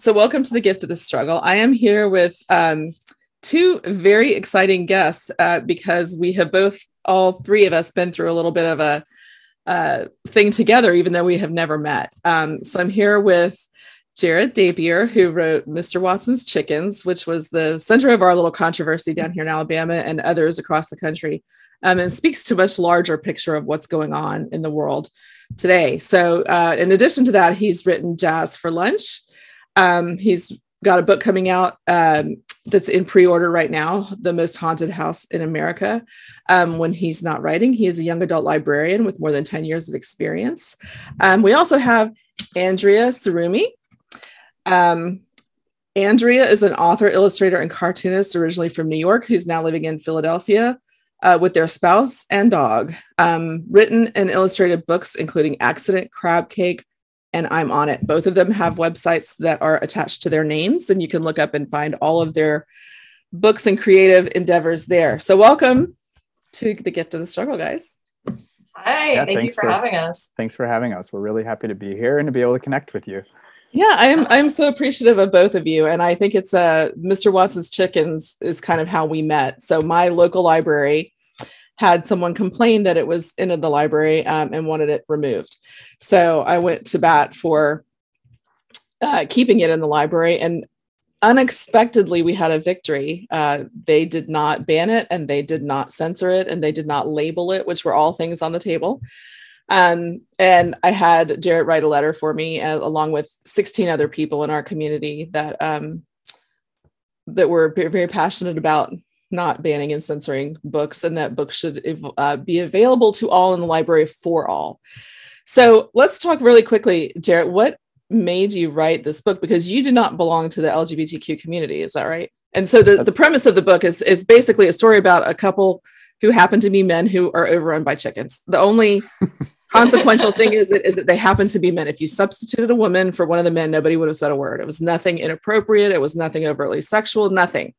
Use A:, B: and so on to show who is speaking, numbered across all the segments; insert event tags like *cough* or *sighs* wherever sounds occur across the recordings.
A: So, welcome to the gift of the struggle. I am here with um, two very exciting guests uh, because we have both, all three of us, been through a little bit of a uh, thing together, even though we have never met. Um, so, I'm here with Jarret Dapier, who wrote Mr. Watson's Chickens, which was the center of our little controversy down here in Alabama and others across the country, um, and speaks to a much larger picture of what's going on in the world today. So, uh, in addition to that, he's written Jazz for Lunch. Um, he's got a book coming out um, that's in pre-order right now the most haunted house in america. Um, when he's not writing he is a young adult librarian with more than 10 years of experience. Um, we also have andrea tsurumi um, andrea is an author illustrator and cartoonist originally from new york who's now living in philadelphia uh, with their spouse and dog. Um, written and illustrated books including accident crab cake and I'm on it. Both of them have websites that are attached to their names, and you can look up and find all of their books and creative endeavors there. So, welcome to the gift of the struggle, guys.
B: Hi, yeah, thank you for, for, having us.
C: Thanks for having us. We're really happy to be here and to be able to connect with you.
A: Yeah, I'm I'm so appreciative of both of you, and I think it's uh, Mr. Watson's Chickens is kind of how we met. So my local library had someone complain that it was in the library um, and wanted it removed. So I went to bat for uh, keeping it in the library. And unexpectedly, we had a victory. Uh, they did not ban it and they did not censor it and they did not label it, which were all things on the table. Um, and I had Jarret write a letter for me, uh, along with 16 other people in our community that um, that were very passionate about not banning and censoring books, and that books should uh, be available to all in the library for all. So let's talk really quickly, Jarret. What made you write this book? Because you do not belong to the LGBTQ community, is that right? And so the, the premise of the book is, is basically a story about a couple who happen to be men who are overrun by chickens. The only *laughs* consequential thing is that, is that they happen to be men. If you substituted a woman for one of the men, nobody would have said a word. It was nothing inappropriate. It was nothing overtly sexual, nothing.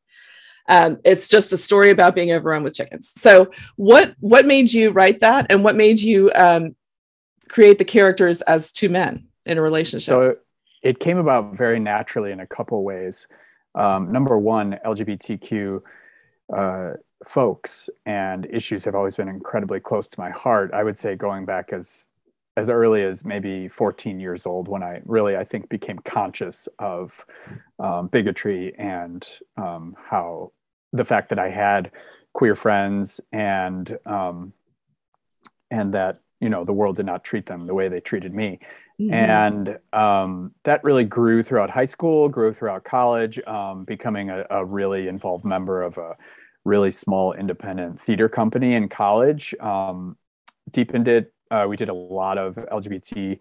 A: Um, it's just a story about being overrun with chickens. So, what what made you write that, and what made you um, create the characters as two men in a relationship?
C: So, it came about very naturally in a couple ways. Um, number one, LGBTQ uh, folks and issues have always been incredibly close to my heart. I would say going back as as early as maybe 14 years old when I really, I think, became conscious of um, bigotry and um, how the fact that I had queer friends and um, and that you know the world did not treat them the way they treated me. Mm-hmm. And um, that really grew throughout high school, grew throughout college, um, becoming a, a, really involved member of a really small independent theater company in college. Um, deepened it uh, we did a lot of LGBTQ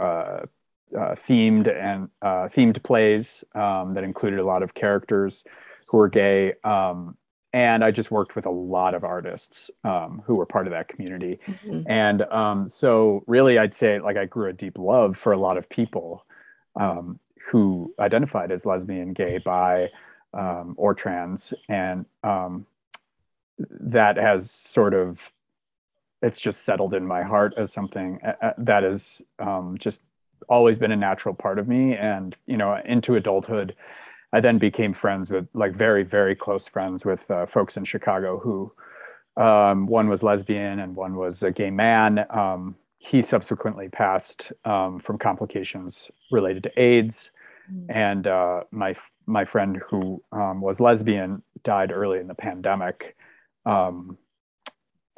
C: uh, uh, themed and uh, themed plays um, that included a lot of characters who were gay. Um, and I just worked with a lot of artists um, who were part of that community. Mm-hmm. And um, so, really, I'd say like I grew a deep love for a lot of people um, who identified as lesbian, gay, bi, um, or trans, and that has sort of it's just settled in my heart as something that has um, just always been a natural part of me. And you know into adulthood i then became friends with like very very close friends with uh, folks in chicago who um, one was lesbian and one was a gay man. Um, he subsequently passed um, from complications related to aids. Mm-hmm. and uh, my my friend who um, was lesbian died early in the pandemic. Um,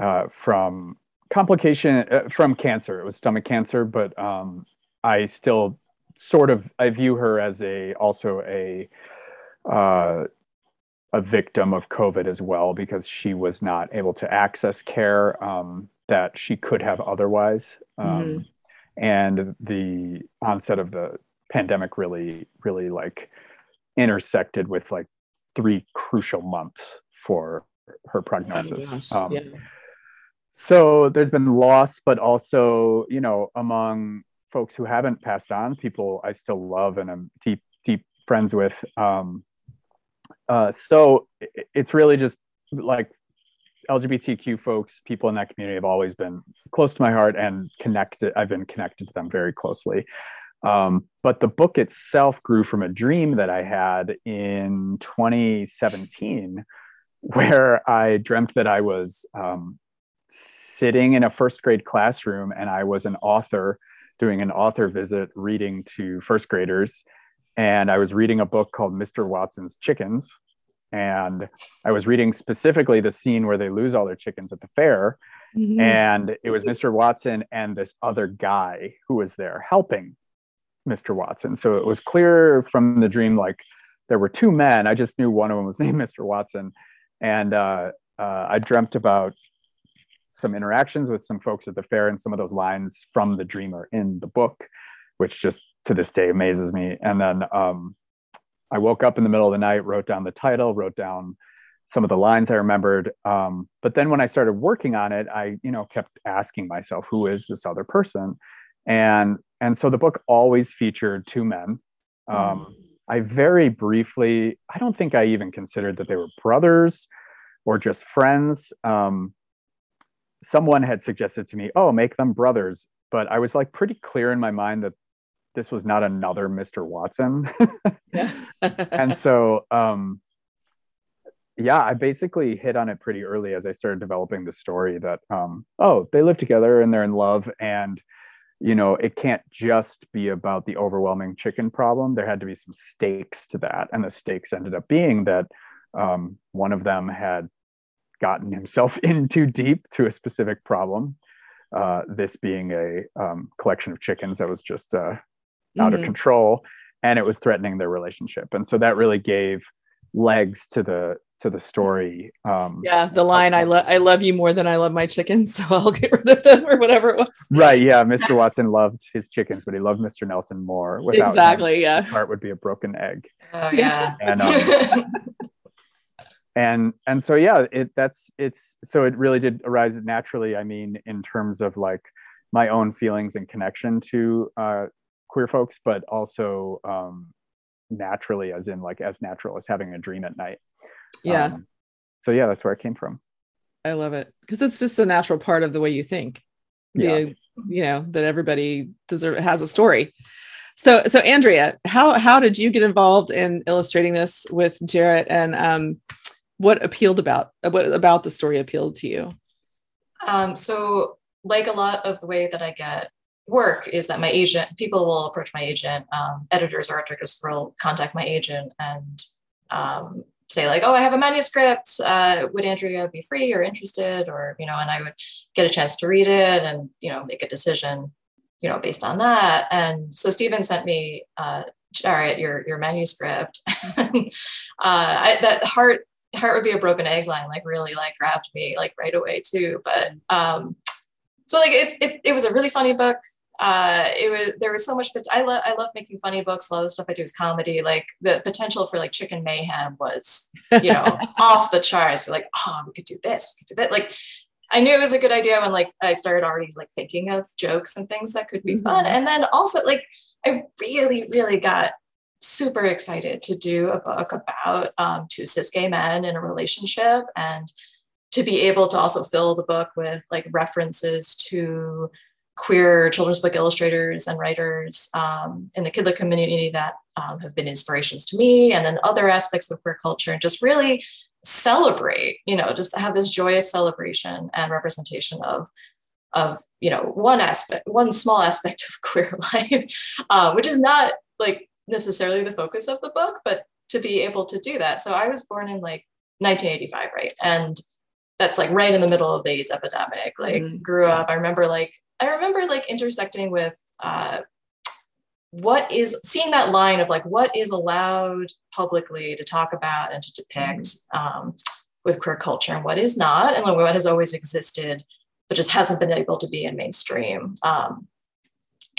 C: uh, from complication uh, from cancer. It was stomach cancer, but um, I still sort of I view her as a also a uh, a victim of COVID as well because she was not able to access care um, that she could have otherwise. Um, mm-hmm. And the onset of the pandemic really, really like intersected with like three crucial months for her prognosis. Oh, um, yeah so there's been loss but also you know among folks who haven't passed on people i still love and i'm deep deep friends with. Um, uh, so it's really just like lgbtq folks people in that community have always been close to my heart and connected i've been connected to them very closely. Um, but the book itself grew from a dream that I had in 2017, *laughs* where I dreamt that I was um, sitting in a first grade classroom and I was an author doing an author visit reading to first graders. And I was reading a book called Mr. Watson's Chickens. And I was reading specifically the scene where they lose all their chickens at the fair. Mm-hmm. And it was Mr. Watson and this other guy who was there helping Mr. Watson. So it was clear from the dream, like there were two men. I just knew one of them was *laughs* named Mr. Watson. And uh, uh, I dreamt about some interactions with some folks at the fair and some of those lines from the dreamer in the book, which just to this day amazes me. And then um, I woke up in the middle of the night, wrote down the title, wrote down some of the lines I remembered. Um, but then when I started working on it, I, you know, kept asking myself, who is this other person? And and so the book always featured two men. Um, mm. I very briefly, I don't think I even considered that they were brothers or just friends. Um, someone had suggested to me, oh, make them brothers. But I was like pretty clear in my mind that this was not another Mr. Watson. *laughs* and so, um, yeah, I basically hit on it pretty early as I started developing the story that, um, oh, they live together and they're in love. And, you know, it can't just be about the overwhelming chicken problem. There had to be some stakes to that. And the stakes ended up being that um, one of them had gotten himself *laughs* in too deep to a specific problem. Uh, this being a um, collection of chickens that was just uh, out mm-hmm. of control, and it was threatening their relationship. And so that really gave legs to the to the story.
A: Um, yeah, the line "I love I love you more than I love my chickens," *laughs* so I'll get rid of them or whatever it was.
C: Right. Yeah. Mr. Watson loved his chickens, but he loved Mr. Nelson more.
A: Without exactly. Him, yeah.
C: Heart would be a broken egg.
B: Oh yeah. And um, *laughs*
C: and and so yeah it that's it's so it really did arise naturally i mean in terms of like my own feelings and connection to uh, queer folks but also um, naturally as in like as natural as having a dream at night.
A: Yeah. Um,
C: so yeah that's where it came from.
A: I love it. Because it's just a natural part of the way you think. Yeah. You, you know that everybody deserve has a story. So so andrea how how did you get involved in illustrating this with jarret? And um what appealed about what about the story appealed to you?
B: Um, so like a lot of the way that i get work is that my agent people will approach my agent um, editors or art directors will contact my agent and um, say like oh i have a manuscript uh, would andrea be free or interested? Or you know and i would get a chance to read it and you know make a decision you know based on that. And so stephen sent me uh, Jarret, your your manuscript. *laughs* uh, I, that heart heart would be a broken egg line like really like grabbed me like right away too but um so like it's it, it was a really funny book. Uh it was there was so much but i love i love making funny books. A lot of the stuff i do is comedy. Like the potential for like chicken mayhem was you know *laughs* off the charts. You're like oh we could do this we could do that. Like i knew it was a good idea when like i started already like thinking of jokes and things that could be mm-hmm. fun. And then also like i really really got super excited to do a book about um, two cis gay men in a relationship and to be able to also fill the book with like references to queer children's book illustrators and writers um, in the kidlit community that um, have been inspirations to me and then other aspects of queer culture and just really celebrate you know just have this joyous celebration and representation of of you know one aspect one small aspect of *laughs* queer life uh, which is not like necessarily the focus of the book, but to be able to do that. So I was born in like 1985, right? And that's like right in the middle of the AIDS epidemic. Like mm-hmm. grew up. I remember like I remember like intersecting with uh, what is seeing that line of like what is allowed publicly to talk about and to depict mm-hmm. um, with queer culture and what is not, and like what has always existed but just hasn't been able to be in mainstream. Um,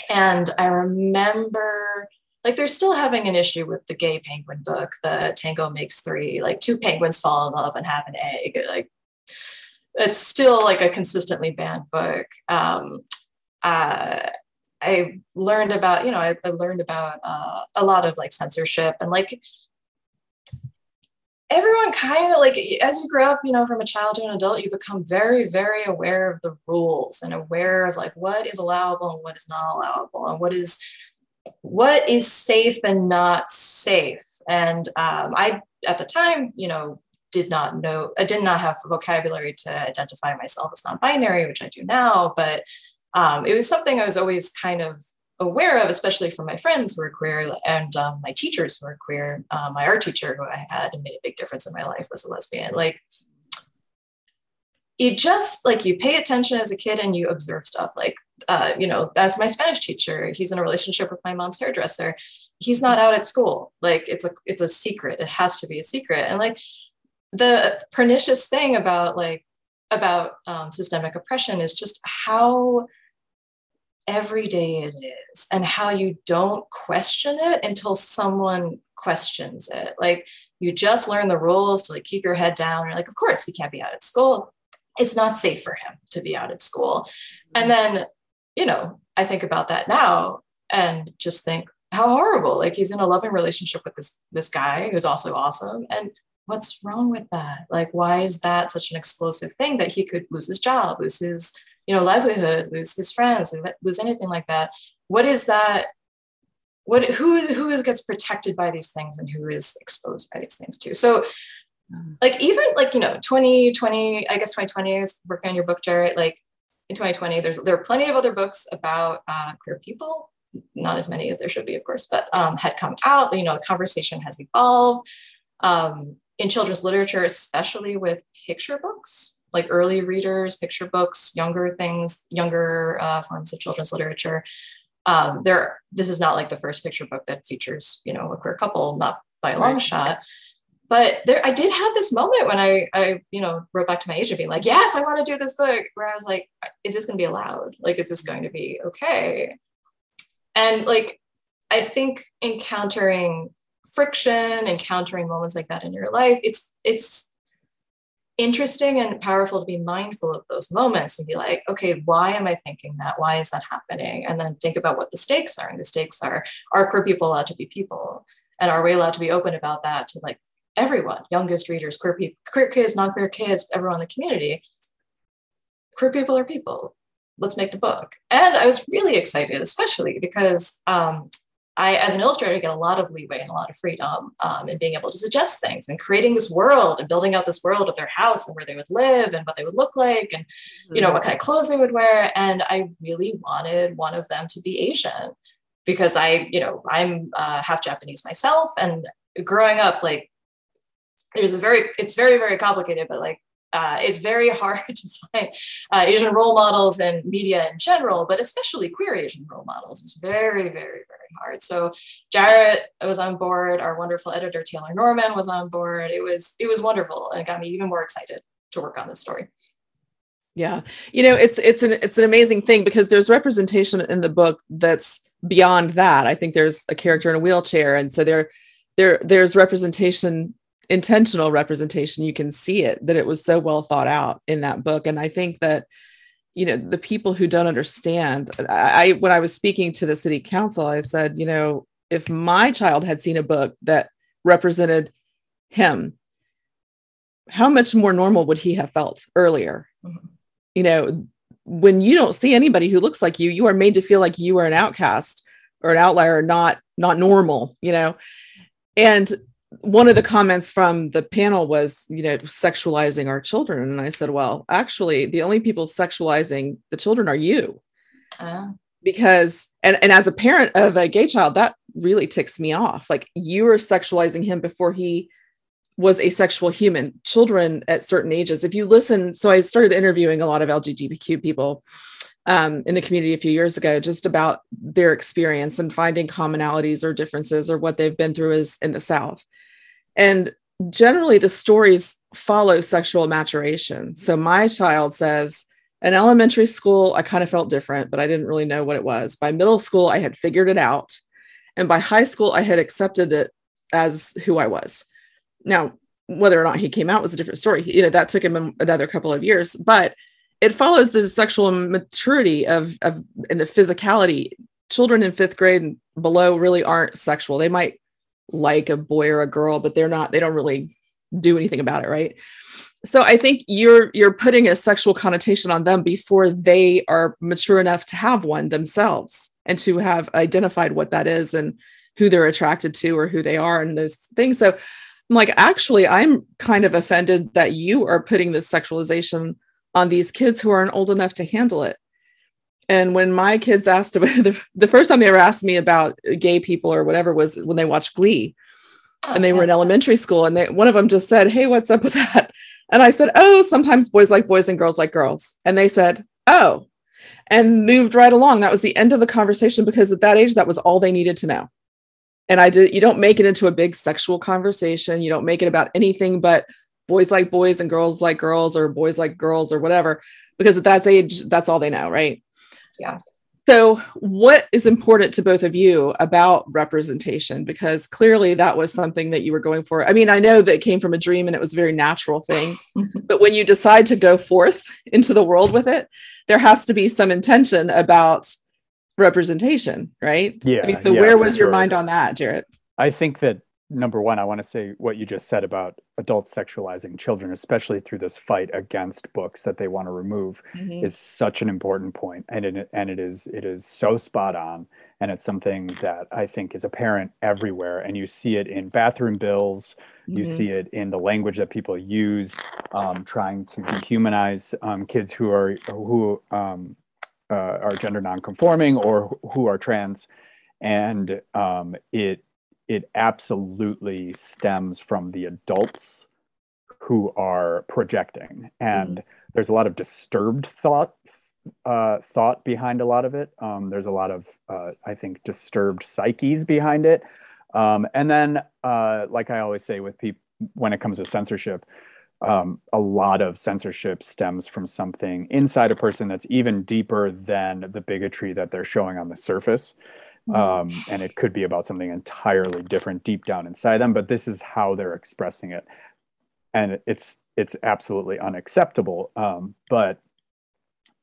B: and I remember like they're still having an issue with the gay penguin book, the Tango Makes Three, like two penguins fall in love and have an egg. Like it's still like a consistently banned book. Um, uh, I learned about, you know, I, I learned about uh, a lot of like censorship and like everyone kind of like as you grow up you know from a child to an adult you become very very aware of the rules and aware of like what is allowable and what is not allowable and what is what is safe and not safe. And um, I, at the time, you know, did not know, I did not have vocabulary to identify myself as non binary, which I do now. But um, it was something I was always kind of aware of, especially from my friends who were queer and um, my teachers who were queer. Um, my art teacher, who I had and made a big difference in my life, was a lesbian. Like, you just like you pay attention as a kid and you observe stuff. Like, uh, you know, as my Spanish teacher, he's in a relationship with my mom's hairdresser. He's not out at school. Like, it's a it's a secret. It has to be a secret. And like, the pernicious thing about like about um, systemic oppression is just how every day it is and how you don't question it until someone questions it like you just learn the rules to like keep your head down you're like of course he can't be out at school it's not safe for him to be out at school. Mm-hmm. And then you know i think about that now and just think how horrible like he's in a loving relationship with this this guy who's also awesome. And what's wrong with that? Like why is that such an explosive thing that he could lose his job lose his you know livelihood lose his friends lose anything like that? What is that what who who gets protected by these things and who is exposed by these things too? So. Like even like you know 2020 i guess 2020 is working on your book jarret like in 2020 there's there are plenty of other books about uh, queer people not as many as there should be of course but um, had come out you know the conversation has evolved um, in children's literature especially with picture books like early readers, picture books, younger things, younger uh, forms of children's literature. Um, there, this is not like the first picture book that features, you know, a queer couple, not by a long right. shot. But there, I did have this moment when I, I, you know, wrote back to my agent, being like, "Yes, I want to do this book." Where I was like, "Is this going to be allowed? Like, is this going to be okay?" And like, I think encountering friction, encountering moments like that in your life, it's it's interesting and powerful to be mindful of those moments and be like, okay, why am I thinking that? Why is that happening? And then think about what the stakes are. And the stakes are are queer people allowed to be people? And are we allowed to be open about that to like everyone, youngest readers, queer people, queer kids, non-queer kids, everyone in the community? Queer people are people. Let's make the book. And I was really excited, especially because um, I, as an illustrator, get a lot of leeway and a lot of freedom um, in being able to suggest things and creating this world and building out this world of their house and where they would live and what they would look like and mm-hmm. you know what kind of clothes they would wear. And I really wanted one of them to be Asian because I, you know, I'm uh, half Japanese myself, and growing up, like there's a very, it's very very complicated, but like uh, it's very *laughs* hard to find uh, Asian role models in media in general, but especially queer Asian role models. It's very, very, very hard. So Jarret was on board. Our wonderful editor Taylor Norman was on board. It was it was wonderful, and it got me even more excited to work on this story.
A: Yeah, you know, it's it's an it's an amazing thing because there's representation in the book that's beyond that. I think there's a character in a wheelchair, and so there there there's representation intentional representation you can see it that it was so well thought out in that book. And i think that you know the people who don't understand I, I when i was speaking to the city council i said you know if my child had seen a book that represented him how much more normal would he have felt earlier? Mm-hmm. you know when you don't see anybody who looks like you you are made to feel like you are an outcast or an outlier not not normal you know? And one of the comments from the panel was, you know, sexualizing our children. And I said, well, actually, the only people sexualizing the children are you. Uh. Because, and, and as a parent of a gay child, that really ticks me off. Like you are sexualizing him before he was a sexual human. Children at certain ages, if you listen, so I started interviewing a lot of LGBTQ people um, in the community a few years ago, just about their experience and finding commonalities or differences or what they've been through is in the South. And generally, the stories follow sexual maturation. So my child says, in elementary school, I kind of felt different, but I didn't really know what it was. By middle school, I had figured it out. And by high school, I had accepted it as who I was. Now, whether or not he came out was a different story. You know, that took him another couple of years, but it follows the sexual maturity of, of and the physicality. Children in fifth grade and below really aren't sexual. They might like a boy or a girl, but they're not, they don't really do anything about it, right? so i think you're you're putting a sexual connotation on them before they are mature enough to have one themselves and to have identified what that is and who they're attracted to or who they are and those things so i'm like actually i'm kind of offended that you are putting this sexualization on these kids who aren't old enough to handle it. And when my kids asked about *laughs* the, the first time they ever asked me about gay people or whatever was when they watched glee. Oh, and they were in elementary school and they, one of them just said hey what's up with that? *laughs* And i said oh sometimes boys like boys and girls like girls. And they said oh. And moved right along. That was the end of the conversation because at that age that was all they needed to know. And i did you don't make it into a big sexual conversation. You don't make it about anything but boys like boys and girls like girls or boys like girls or whatever because at that age that's all they know right
B: yeah.
A: So, what is important to both of you about representation? Because clearly that was something that you were going for. I mean, I know that it came from a dream and it was a very natural thing, *laughs* but when you decide to go forth into the world with it, there has to be some intention about representation, right?
C: Yeah.
A: I mean, so
C: yeah,
A: where was your
C: sure.
A: mind on that, Jarret?
C: I think that number one, I want to say what you just said about adults sexualizing children, especially through this fight against books that they want to remove,
A: Mhm.
C: is such an important point, and it and it is it is so spot on, and it's something that I think is apparent everywhere, and you see it in bathroom bills, you
A: Mhm.
C: see it in the language that people use, um, trying to dehumanize um, kids who are who um, uh, are gender nonconforming or who are trans, and um, it it absolutely stems from the adults who are projecting. And there's a lot of disturbed thought uh, thought behind a lot of it. Um, there's a lot of uh, i think disturbed psyches behind it. Um, and then uh, like i always say with people when it comes to censorship um, a lot of censorship stems from something inside a person that's even deeper than the bigotry that they're showing on the surface um, and it could be about something entirely different deep down inside them but this is how they're expressing it. And it's it's absolutely unacceptable um, but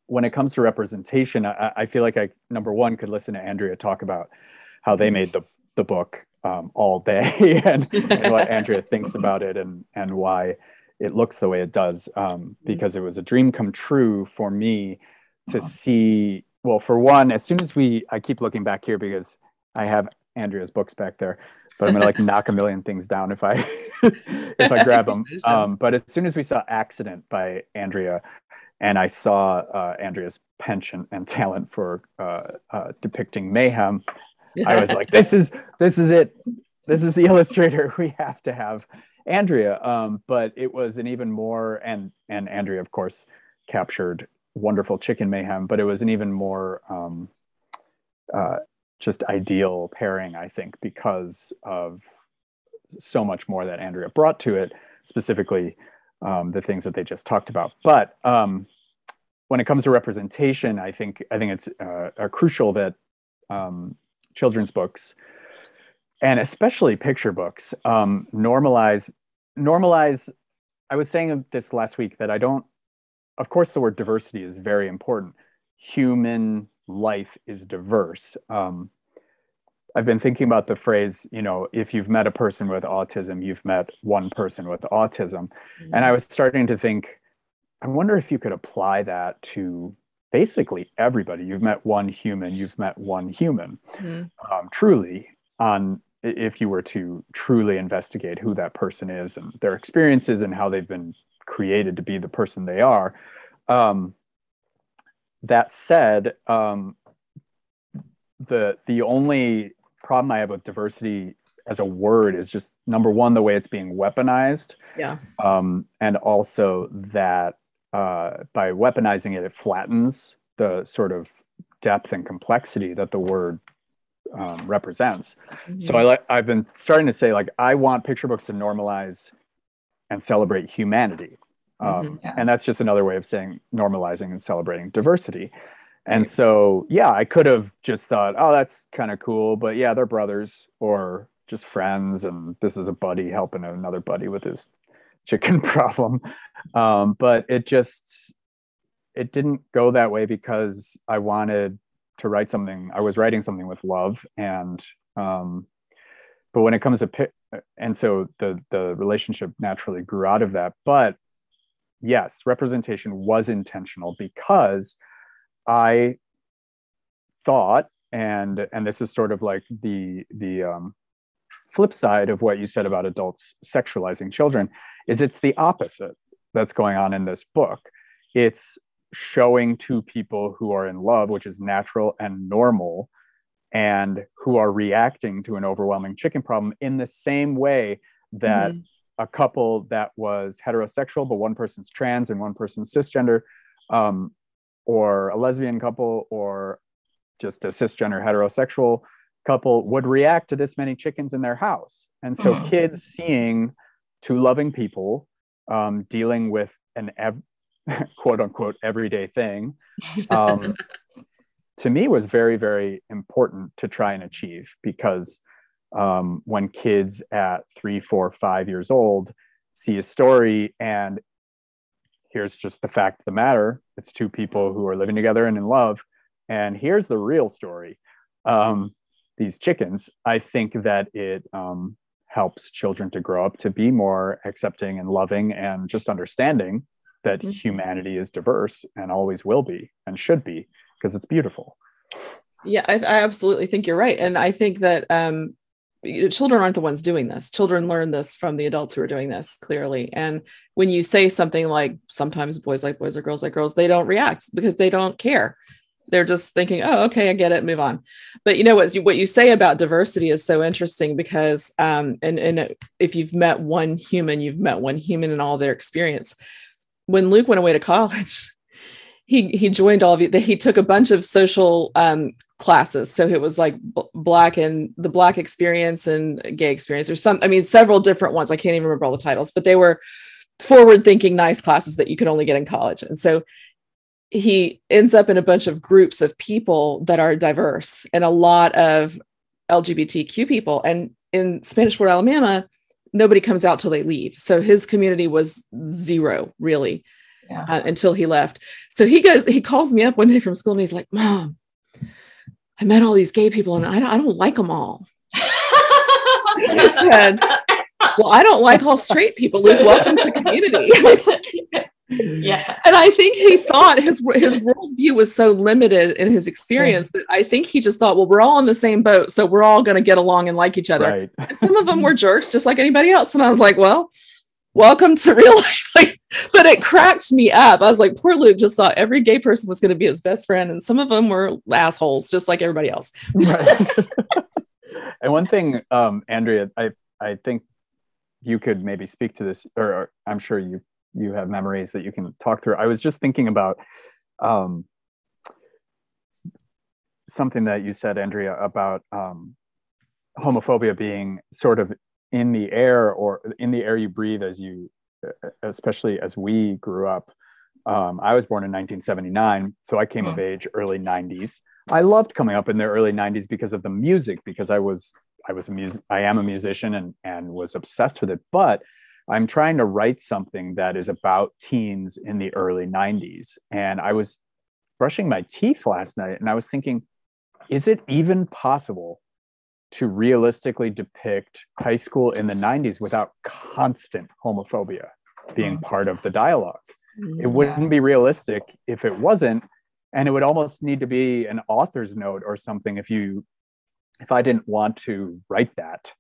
C: when it comes to representation I, I feel like i number one could listen to andrea talk about how they made the, the book um, all day *laughs* and, and what andrea thinks about it and and why it looks the way it does um, because it was a dream come true for me to see well for one as soon as we i keep looking back here because i have andrea's books back there but i'm gonna like *laughs* knock a million things down if i *laughs* if i grab them um, but as soon as we saw accident by andrea and i saw uh, andrea's penchant and talent for uh, uh, depicting mayhem i was like this is this is it. This is the illustrator we have to have. Andrea um, but it was an even more and and andrea of course captured wonderful chicken mayhem, but it was an even more um, uh, just ideal pairing, I think, because of so much more that Andrea brought to it, specifically um, the things that they just talked about. But um, when it comes to representation, I think I think it's uh, crucial that um, children's books and especially picture books um, normalize normalize. I was saying this last week that I don't of course, the word diversity is very important. Human life is diverse. Um, I've been thinking about the phrase, you know, if you've met a person with autism, you've met one person with autism. Mm-hmm. And I was starting to think, I wonder if you could apply that to basically everybody. You've met one human, you've met one human. Mm-hmm. Um, truly, on if you were to truly investigate who that person is and their experiences and how they've been created to be the person they are. Um, that said, um, the the only problem I have with diversity as a word is just number one the way it's being weaponized.
A: Yeah.
C: Um, and also that uh, by weaponizing it, it flattens the sort of depth and complexity that the word um, represents. Mm-hmm. So I like I've been starting to say like I want picture books to normalize and celebrate humanity. Um, mm-hmm, yeah. And that's just another way of saying normalizing and celebrating diversity. And right. so, yeah, I could have just thought, oh, that's kind of cool, but yeah, they're brothers or just friends, and this is a buddy helping another buddy with his chicken *laughs* problem. Um, but it just it didn't go that way because I wanted to write something. I was writing something with love, and um, but when it comes to and so the the relationship naturally grew out of that. But yes, representation was intentional because I thought, and and this is sort of like the the um, flip side of what you said about adults sexualizing children, is it's the opposite that's going on in this book. It's showing two people who are in love, which is natural and normal, and who are reacting to an overwhelming chicken problem in the same way that mm-hmm. A couple that was heterosexual, but one person's trans and one person's cisgender, um, or a lesbian couple, or just a cisgender heterosexual couple would react to this many chickens in their house. And so mm-hmm. kids seeing two loving people um, dealing with an ev- *laughs* quote unquote everyday thing um, *laughs* to me was very very important to try and achieve because um, when kids at three four five years old see a story and here's just the fact of the matter it's two people who are living together and in love and here's the real story um, these chickens i think that it um, helps children to grow up to be more accepting and loving and just understanding that mm-hmm. humanity is diverse and always will be and should be because it's beautiful.
A: Yeah, I, I, absolutely think you're right. And I think that um, children aren't the ones doing this. Children learn this from the adults who are doing this clearly. And when you say something like sometimes boys like boys or girls like girls, they don't react because they don't care. They're just thinking, oh, okay, I get it, move on. But you know what? What you say about diversity is so interesting because, um, and and if you've met one human, you've met one human in all their experience when Luke went away to college, *laughs* he he joined all of you. He took a bunch of social um, classes. So it was like b- black and the black experience and gay experience, or some. I mean, several different ones. I can't even remember all the titles, but they were forward-thinking, nice classes that you could only get in college. And so he ends up in a bunch of groups of people that are diverse and a lot of LGBTQ people. And in Spanish Fort, Alabama, nobody comes out till they leave. So his community was zero really yeah. uh, until he left. So he goes, he calls me up one day from school and he's like, Mom, I met all these gay people and I don't, I don't like them all. *laughs* I said, Well, I don't like all straight people. Luke, welcome to community. *laughs*
B: yeah.
A: And I think he thought his his worldview was so limited in his experience that I think he just thought, well, we're all in the same boat, so we're all going to get along and like each other. Right. And some of them were jerks, just like anybody else. And I was like, well, welcome to real *laughs* life. Like, but it cracked me up. I was like, poor Luke just thought every gay person was going to be his best friend, and some of them were assholes, just like everybody else. Right. *laughs* *laughs*
C: and one thing, um, Andrea, I I think you could maybe speak to this, or, or I'm sure you you have memories that you can talk through. I was just thinking about um, something that you said, Andrea, about um, homophobia being sort of in the air or in the air you breathe as you, especially as we grew up. Um, I was born in 1979, so I came of hmm. age early 90s. I loved coming up in the early 90s because of the music, because I was I was a music I am a musician and and was obsessed with it. But I'm trying to write something that is about teens in the early 90s. And I was brushing my teeth last night and I was thinking, is it even possible to realistically depict high school in the 90s without constant homophobia being mm. part of the dialogue? Yeah. It wouldn't be realistic if it wasn't. And it would almost need to be an author's note or something if you if I didn't want to write that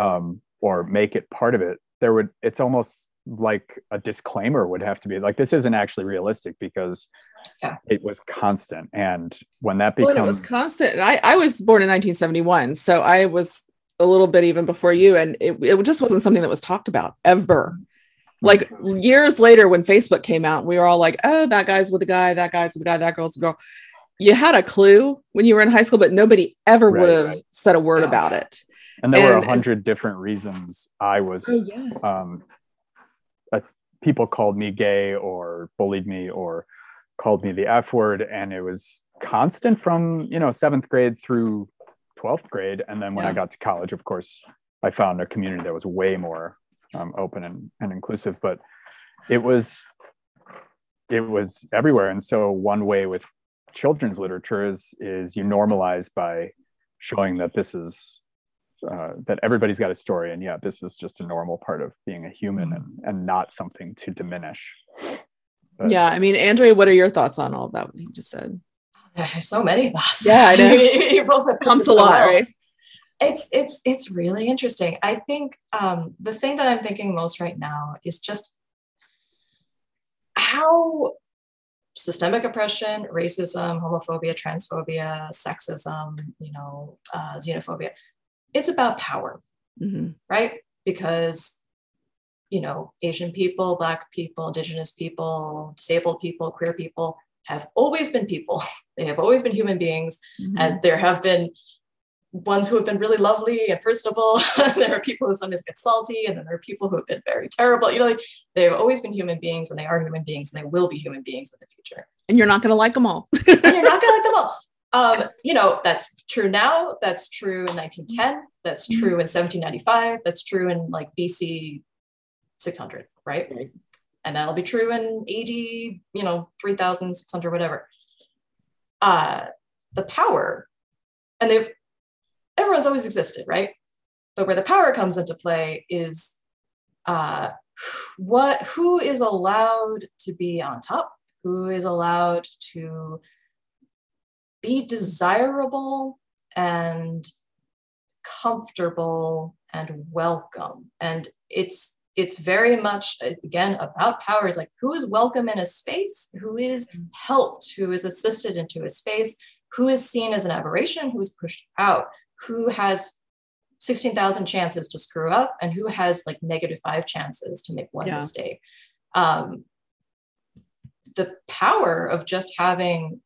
C: um, or make it part of it there would it's almost like a disclaimer would have to be like this isn't actually realistic because yeah. it was constant and when that becomes well,
A: it was constant I, I was born in 1971 so i was a little bit even before you and it, it just wasn't something that was talked about ever like years later when facebook came out we were all like oh that guy's with a guy that guy's with a guy that girl's with a girl you had a clue when you were in high school but nobody ever right, would have right. said a word yeah. about it
C: and there and, were a hundred different reasons I was. Oh, yeah. um, people called me gay or bullied me or called me the F word, and it was constant from you know seventh grade through twelfth grade, and then when yeah. I got to college, of course, I found a community that was way more um, open and, and inclusive. But it was it was everywhere, and so one way with children's literature is is you normalize by showing that this is uh, that everybody's got a story and yeah this is just a normal part of being a human and, and not something to diminish
A: but, yeah i mean andrea what are your thoughts on all of that what you just said
B: I have so many thoughts.
A: Yeah, I *laughs* know. you both have comes a lot, well. right?
B: It's it's it's really interesting. I think um, the thing that I'm thinking most right now is just how systemic oppression, racism, homophobia, transphobia, sexism, you know, uh, xenophobia, it's about power, mm-hmm. right? Because, you know, Asian people, Black people, Indigenous people, disabled people, queer people have always been people. *laughs* They have always been human beings. Mm-hmm. And there have been ones who have been really lovely and personable. *laughs* there are people who sometimes get salty, and then there are people who have been very terrible. You know, like they've always been human beings, and they are human beings, and they will be human beings in the future.
A: And you're not going to like them all.
B: you're not going to like them all. *laughs* Um, you know, that's true now. That's true in 1910. That's mm-hmm. true in 1795. That's true in like BC 600, right? right and that'll be true in AD, you know, 3,600, whatever. Uh, the power, and they've, everyone's always existed, right? But where the power comes into play is uh, what, who is allowed to be on top, who is allowed to be desirable and comfortable and welcome. And it's it's very much again about power is like who is welcome in a space? Who is helped? Who is assisted into a space? Who is seen as an aberration? Who is pushed out? Who has 16,000 chances to screw up? And who has like negative five chances to make one yeah. mistake? Um, the power of just having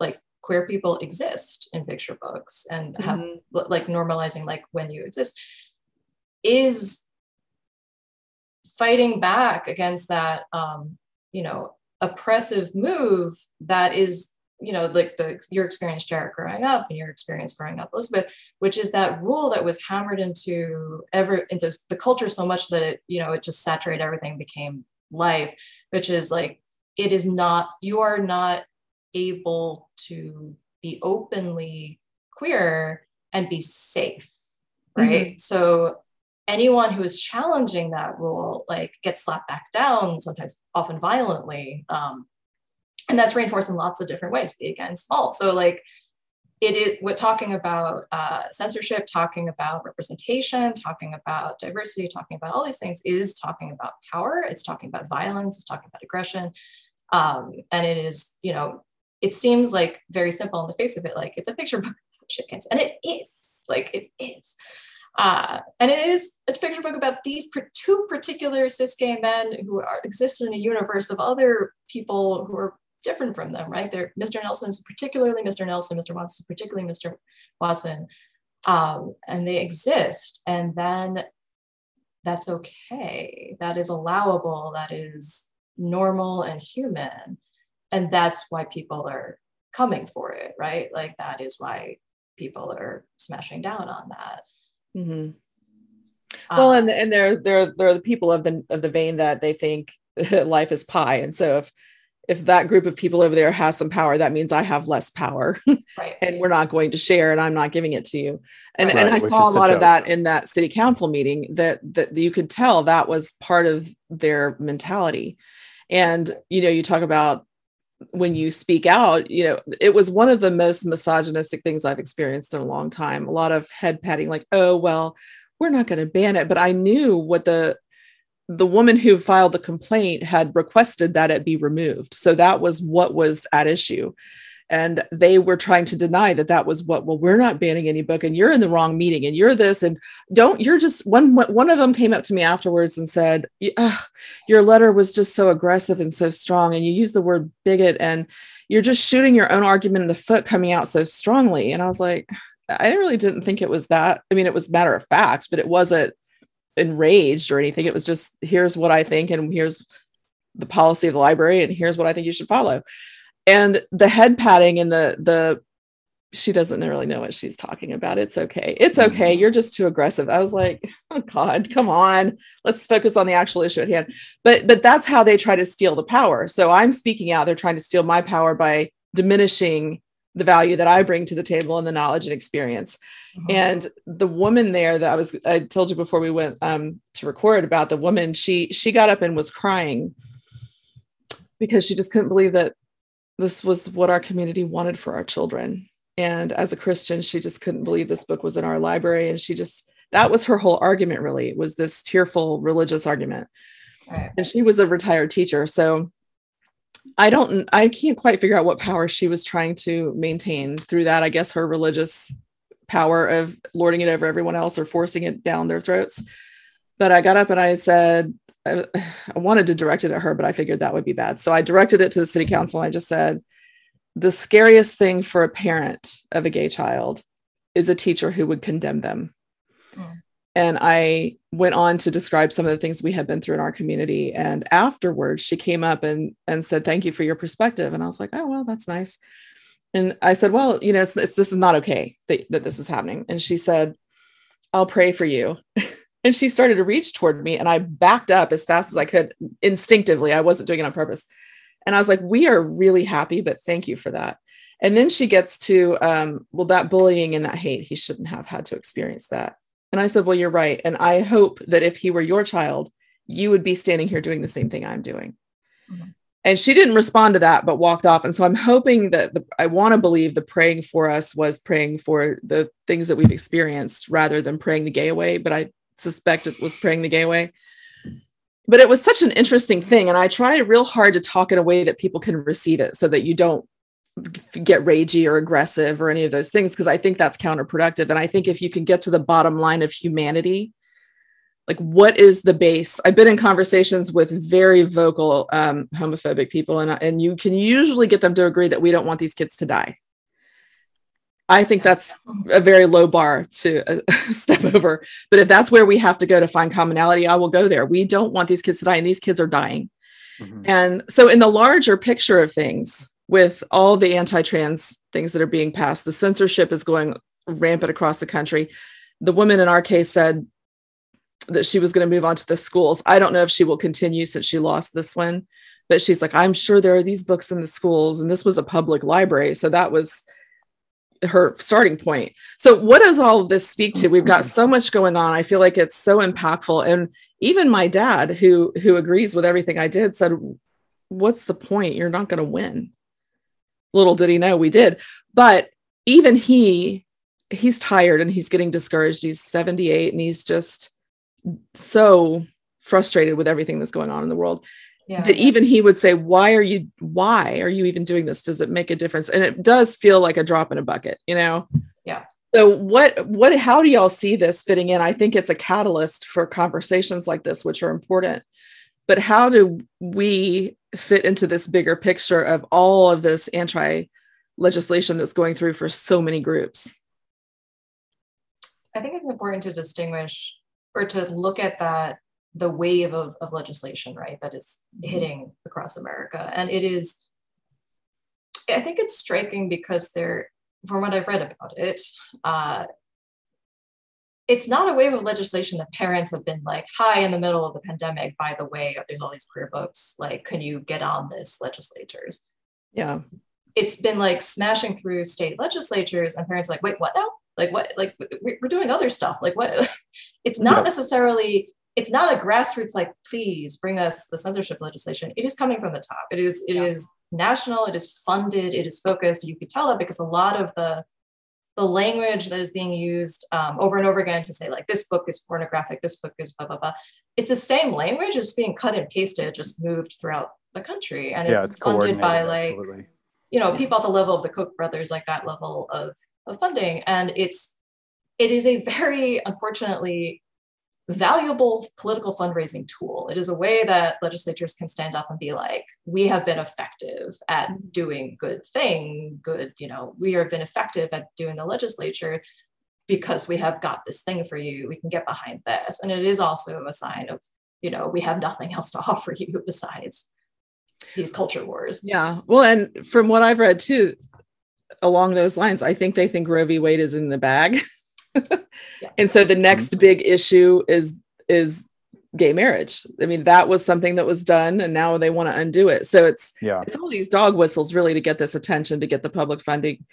B: like queer people exist in picture books and have mm-hmm. like normalizing like when you exist is fighting back against that um, you know oppressive move that is you know like the your experience Jarret growing up and your experience growing up Elizabeth which is that rule that was hammered into ever into the culture so much that it you know it just saturated everything became life which is like it is not you are not able to be openly queer and be safe right mm-hmm. so anyone who is challenging that rule like gets slapped back down sometimes often violently um, and that's reinforced in lots of different ways big and small so like it is we're talking about uh, censorship talking about representation talking about diversity talking about all these things is talking about power it's talking about violence it's talking about aggression um, and it is you know it seems like very simple on the face of it like it's a picture book of chickens and it is like it is uh, and it is a picture book about these two particular cis gay men who are, exist in a universe of other people who are different from them, right? They're, Mr. Nelson is particularly Mr. Nelson, Mr. Watson is particularly Mr. Watson, um, and they exist. And then that's okay. That is allowable. That is normal and human. And that's why people are coming for it, right? Like that is why people are smashing down on that.
A: Mm-hmm. well, and and they're they're they're the people of the of the vein that they think *laughs* life is pie, and so if if that group of people over there has some power, that means I have less power, *laughs*
B: right.
A: and we're not going to share, and I'm not giving it to you. And right, and I saw a lot of that in that city council meeting. That that you could tell that was part of their mentality. And you know, you talk about when you speak out, you know, it was one of the most misogynistic things I've experienced in a long time. A lot of head patting, like, oh, well, we're not going to ban it. But I knew what the the woman who filed the complaint had requested that it be removed. So that was what was at issue and they were trying to deny that that was what well we're not banning any book and you're in the wrong meeting and you're this and don't you're just one one of them came up to me afterwards and said your letter was just so aggressive and so strong and you use the word bigot and you're just shooting your own argument in the foot coming out so strongly. And i was like i really didn't think it was that i mean it was matter of fact but it wasn't enraged or anything it was just here's what i think and here's the policy of the library and here's what i think you should follow and the head patting and the the she doesn't really know what she's talking about. It's okay. It's okay. Mm-hmm. You're just too aggressive. I was like, *laughs* oh God, come on. Let's focus on the actual issue at hand. But but that's how they try to steal the power. So I'm speaking out. They're trying to steal my power by diminishing the value that I bring to the table and the knowledge and experience. Mm-hmm. And the woman there that I was I told you before we went um, to record about the woman, she she got up and was crying because she just couldn't believe that this was what our community wanted for our children. And as a Christian, she just couldn't believe this book was in our library. And she just that was her whole argument really was this tearful religious argument. Right. And she was a retired teacher. So I don't, I can't quite figure out what power she was trying to maintain through that. I guess her religious power of lording it over everyone else or forcing it down their throats. But I got up and I said, I, *sighs* I wanted to direct it at her, but I figured that would be bad. So I directed it to the city council. And I just said, the scariest thing for a parent of a gay child is a teacher who would condemn them. Mm. And I went on to describe some of the things we had been through in our community. And afterwards, she came up and, and said, Thank you for your perspective. And I was like, Oh, well, that's nice. And I said, Well, you know, it's, it's, this is not okay that, that this is happening. And she said, I'll pray for you. *laughs* and she started to reach toward me. And I backed up as fast as I could instinctively. I wasn't doing it on purpose. And I was like, We are really happy, but thank you for that. And then she gets to, um, well, that bullying and that hate, he shouldn't have had to experience that. And I said, Well, you're right. And I hope that if he were your child, you would be standing here doing the same thing I'm doing. Mm-hmm. And she didn't respond to that, but walked off. And so I'm hoping that the, I want to believe the praying for us was praying for the things that we've experienced rather than praying the gay away. But I suspect it was praying the gay away. But it was such an interesting thing. And I try real hard to talk in a way that people can receive it so that you don't get ragey or aggressive or any of those things because I think that's counterproductive. And I think if you can get to the bottom line of humanity, like what is the base? I've been in conversations with very vocal um, homophobic people, and and you can usually get them to agree that we don't want these kids to die. I think that's a very low bar to uh, *laughs* step over. But if that's where we have to go to find commonality, I will go there. We don't want these kids to die, and these kids are dying. Mm-hmm. And so, in the larger picture of things, with all the anti-trans things that are being passed the censorship is going rampant across the country the woman in our case said that she was going to move on to the schools i don't know if she will continue since she lost this one but she's like i'm sure there are these books in the schools and this was a public library so that was her starting point. So what does all of this speak to? We've got so much going on. I feel like it's so impactful. And even my dad who who agrees with everything i did said what's the point? You're not going to win. Little did he know we did. But even he he's tired and he's getting discouraged. He's 78 and he's just so frustrated with everything that's going on in the world yeah. but even he would say why are you why are you even doing this? Does it make a difference? And it does feel like a drop in a bucket you know?
B: Yeah.
A: So what what how do y'all see this fitting in? I think it's a catalyst for conversations like this which are important. But how do we fit into this bigger picture of all of this anti legislation that's going through for so many groups?
B: I think it's important to distinguish or to look at that the wave of, of legislation, right, that is mm-hmm. hitting across America. And it is, I think it's striking because there, from what I've read about it, uh, it's not a wave of legislation that parents have been like, hi, in the middle of the pandemic, by the way, there's all these queer books. Like, can you get on this, legislators?
A: Yeah.
B: It's been like smashing through state legislatures, and parents are like, wait, what now? Like, what? Like, we're doing other stuff. Like, what? *laughs* it's not yeah. necessarily, it's not a grassroots, like, please bring us the censorship legislation. It is coming from the top. It is, it yeah. is national, it is funded, it is focused. You could tell that because a lot of the the language that is being used um, over and over again to say like this book is pornographic this book is blah blah blah it's the same language it's being cut and pasted just moved throughout the country and yeah, it's, it's funded by like absolutely. you know people at the level of the koch brothers like that level of, of funding and it's it is a very unfortunately valuable political fundraising tool. It is a way that legislatures can stand up and be like, we have been effective at doing good thing, good, you know, we have been effective at doing the legislature because we have got this thing for you. We can get behind this. And it is also a sign of, you know, we have nothing *laughs* else to offer you besides these culture wars.
A: Yeah. Well, and from what I've read too, along those lines, I think they think Roe v. Wade is in the bag. *laughs* yeah. And so the next mm-hmm. big issue is is gay marriage. I mean, that was something that was done and now they want to undo it. So it's
C: yeah,
A: it's all these dog whistles really to get this attention, to get the public funding.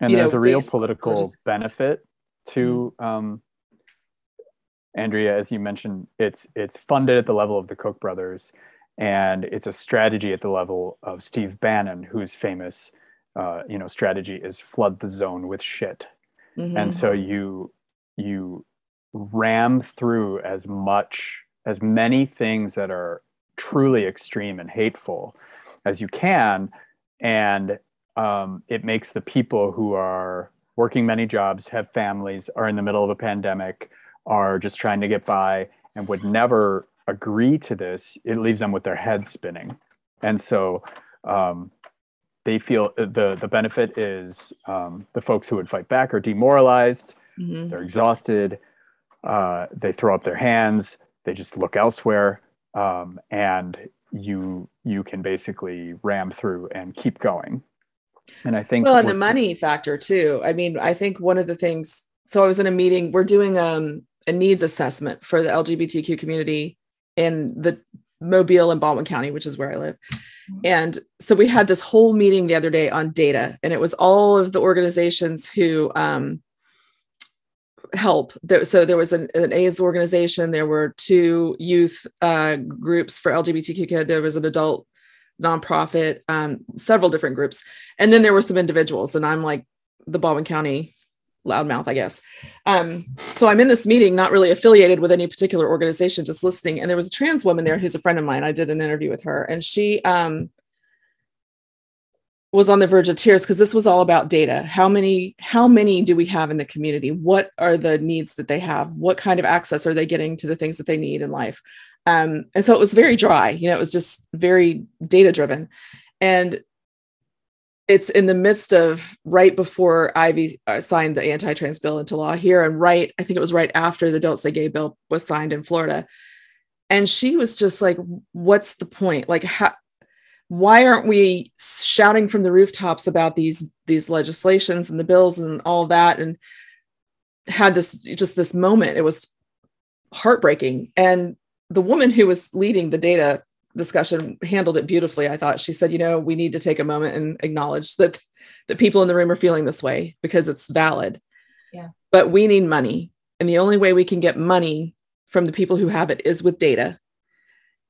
C: and there's
A: know,
C: a real political
A: logistics.
C: benefit to um, Andrea, as you mentioned, it's it's funded at the level of the Koch brothers, and it's a strategy at the level of Steve Bannon, whose famous, uh, you know, strategy is flood the zone with shit.
A: Mhm.
C: And so you you ram through as much as many things that are truly extreme and hateful as you can, and um, it makes the people who are working many jobs, have families, are in the middle of a pandemic, are just trying to get by, and would never agree to this. It leaves them with their head spinning, and so um, they feel the the benefit is um, the folks who would fight back are demoralized,
A: Mhm.
C: they're exhausted, uh, they throw up their hands, they just look elsewhere, um, and you you can basically ram through and keep going. And I think
A: well and the money factor too i mean i think one of the things so i was in a meeting we're doing um, a needs assessment for the lgbtq community in the mobile and baldwin county which is where i live. And so we had this whole meeting the other day on data and it was all of the organizations who um, help. So there was an, an aids organization there were two youth uh, groups for lgbtq kids there was an adult nonprofit, um, several different groups. And then there were some individuals, and I'm like the Baldwin County loudmouth, I guess. Um, so I'm in this meeting, not really affiliated with any particular organization, just listening. And there was a trans woman there who's a friend of mine. I did an interview with her, and she um, was on the verge of tears because this was all about data. How many, how many do we have in the community? What are the needs that they have? What kind of access are they getting to the things that they need in life? Um, and so it was very dry, you know, it was just very data driven. And it's in the midst of right before Ivey uh, signed the anti trans bill into law here, and right, I think it was right after the Don't Say Gay bill was signed in Florida. And she was just like, What's the point? Like, how, why aren't we shouting from the rooftops about these these legislations and the bills and all that and had this just this moment it was heartbreaking and the woman who was leading the data discussion handled it beautifully i thought she said you know we need to take a moment and acknowledge that the people in the room are feeling this way because it's valid.
B: Yeah.
A: but we need money and the only way we can get money from the people who have it is with data.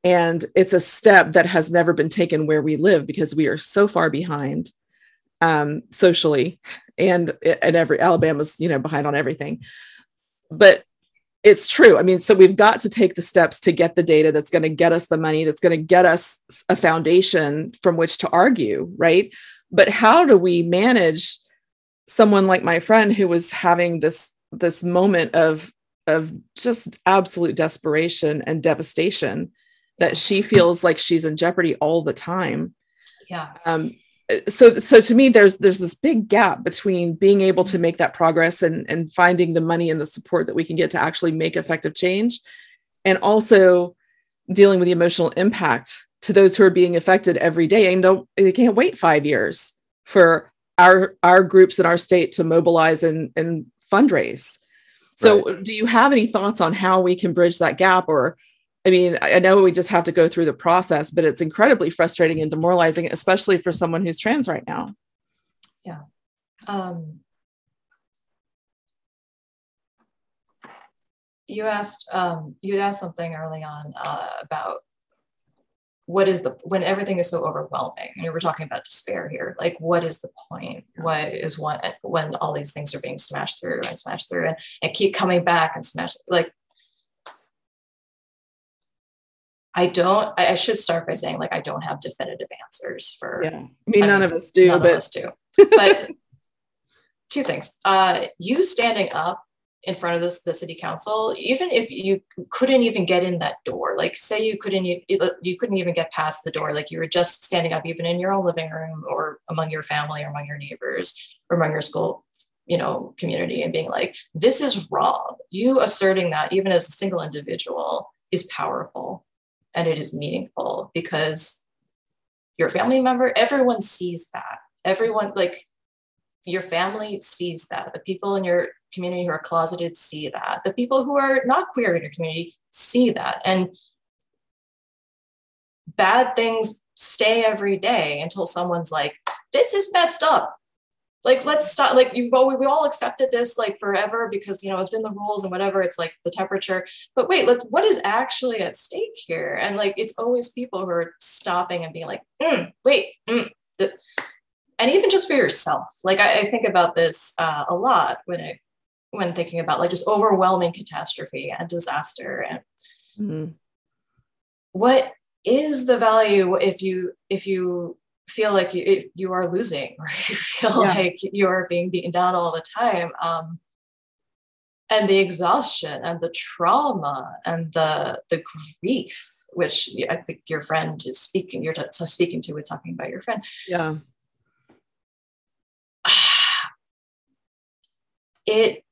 A: And it's a step that has never been taken where we live because we are so far behind um, socially and and every alabama's you know behind on everything. But it's true. I mean so we've got to take the steps to get the data that's going to get us the money that's going to get us a foundation from which to argue right? But how do we manage someone like my friend who was having this this moment of of just absolute desperation and devastation that she feels like she's in jeopardy all the time?
B: Yeah.
A: um, so so to me there's there's this big gap between being able to make that progress and and finding the money and the support that we can get to actually make effective change and also dealing with the emotional impact to those who are being affected every day and don't they can't wait five years for our our groups in our state to mobilize and and fundraise. So do you have any thoughts on how we can bridge that gap or I mean, I know we just have to go through the process, but it's incredibly frustrating and demoralizing, especially for someone who's trans right now. Yeah.
B: Um, you asked um, you asked something early on uh, about what is the when everything is so overwhelming and we were talking about despair here like what is the point what is one when all these things are being smashed through and smashed through and, and keep coming back and smash like i don't I, I should start by saying like i don't have definitive answers for
A: Yeah. I mean,
B: I
A: none of us do,
B: none
A: but
B: of us do. But *laughs* two things. Uh you standing up in front of this the city council even if you couldn't even get in that door like say you couldn't you couldn't even get past the door like you were just standing up even in your own living room or among your family or among your neighbors or among your school you know community and being like this is wrong. You asserting that even as a single individual is powerful and it is meaningful because your family member everyone sees that. Everyone like your family sees that. The people in your community who are closeted see that. The people who are not queer in your community see that. And bad things stay every day until someone's like this is messed up like let's stop like you well we all accepted this like forever because you know it's been the rules and whatever it's like the temperature but wait like what is actually at stake here and like it's always people who are stopping and being like mm, wait mm, and even just for yourself like I, I think about this uh, a lot when it when thinking about like just overwhelming catastrophe and disaster and mm-hmm. what is the value if you if you feel like you you are losing *laughs* or you feel yeah. like you are being beaten down all the time um, and the exhaustion and the trauma and the the grief which i think your friend is speaking you're so speaking to with talking about your friend.
A: Yeah. *sighs*
B: It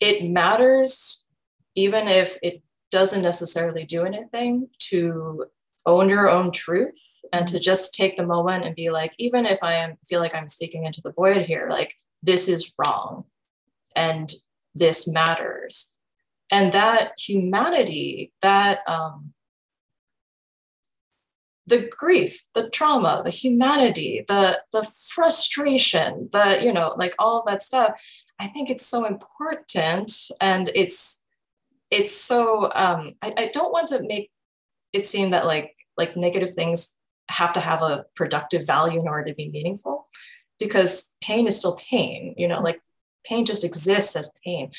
B: it matters even if it doesn't necessarily do anything to own your own truth and to just take the moment and be like even if i am feel like i'm speaking into the void here like this is wrong and this matters. And that humanity that um the grief the trauma the humanity the the frustration the you know like all that stuff i think it's so important and it's it's so um I, I don't want to make it seem that like like negative things have to have a productive value in order to be meaningful because pain is still pain you know like pain just exists as pain.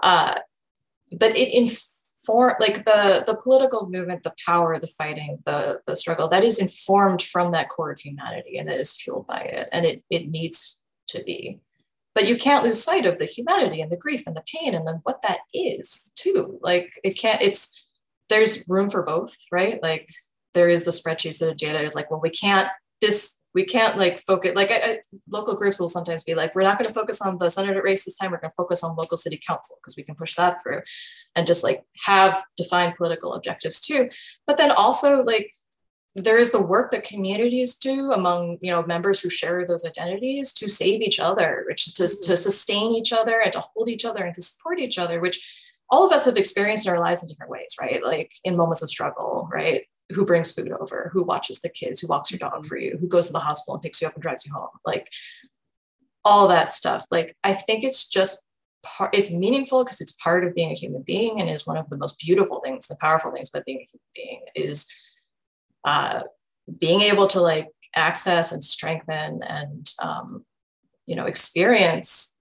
B: Uh, but it inform like the the political movement the power the fighting the the struggle that is informed from that core of humanity and that is fueled by it and it it needs to be. But you can't lose sight of the humanity and the grief and the pain and then what that is too. Like it can't it's there's room for both right? Like there is the spreadsheets that data is like well we can't this we can't like focus like I, I, local groups will sometimes be like we're not going to focus on the senator race this time we're going to focus on local city council because we can push that through and just like have defined political objectives too. But then also like there is the work that communities do among you know members who share those identities to save each other which is to, to mm-hmm. sustain each other and to hold each other and to support each other which all of us have experienced in our lives in different ways right? Like in moments of struggle right who brings food over who watches the kids who walks your dog for you who goes to the hospital and picks you up and drives you home like all that stuff. Like i think it's just part it's meaningful because it's part of being a human being and is one of the most beautiful things the powerful things about being a human being is uh, being able to like access and strengthen and um, you know experience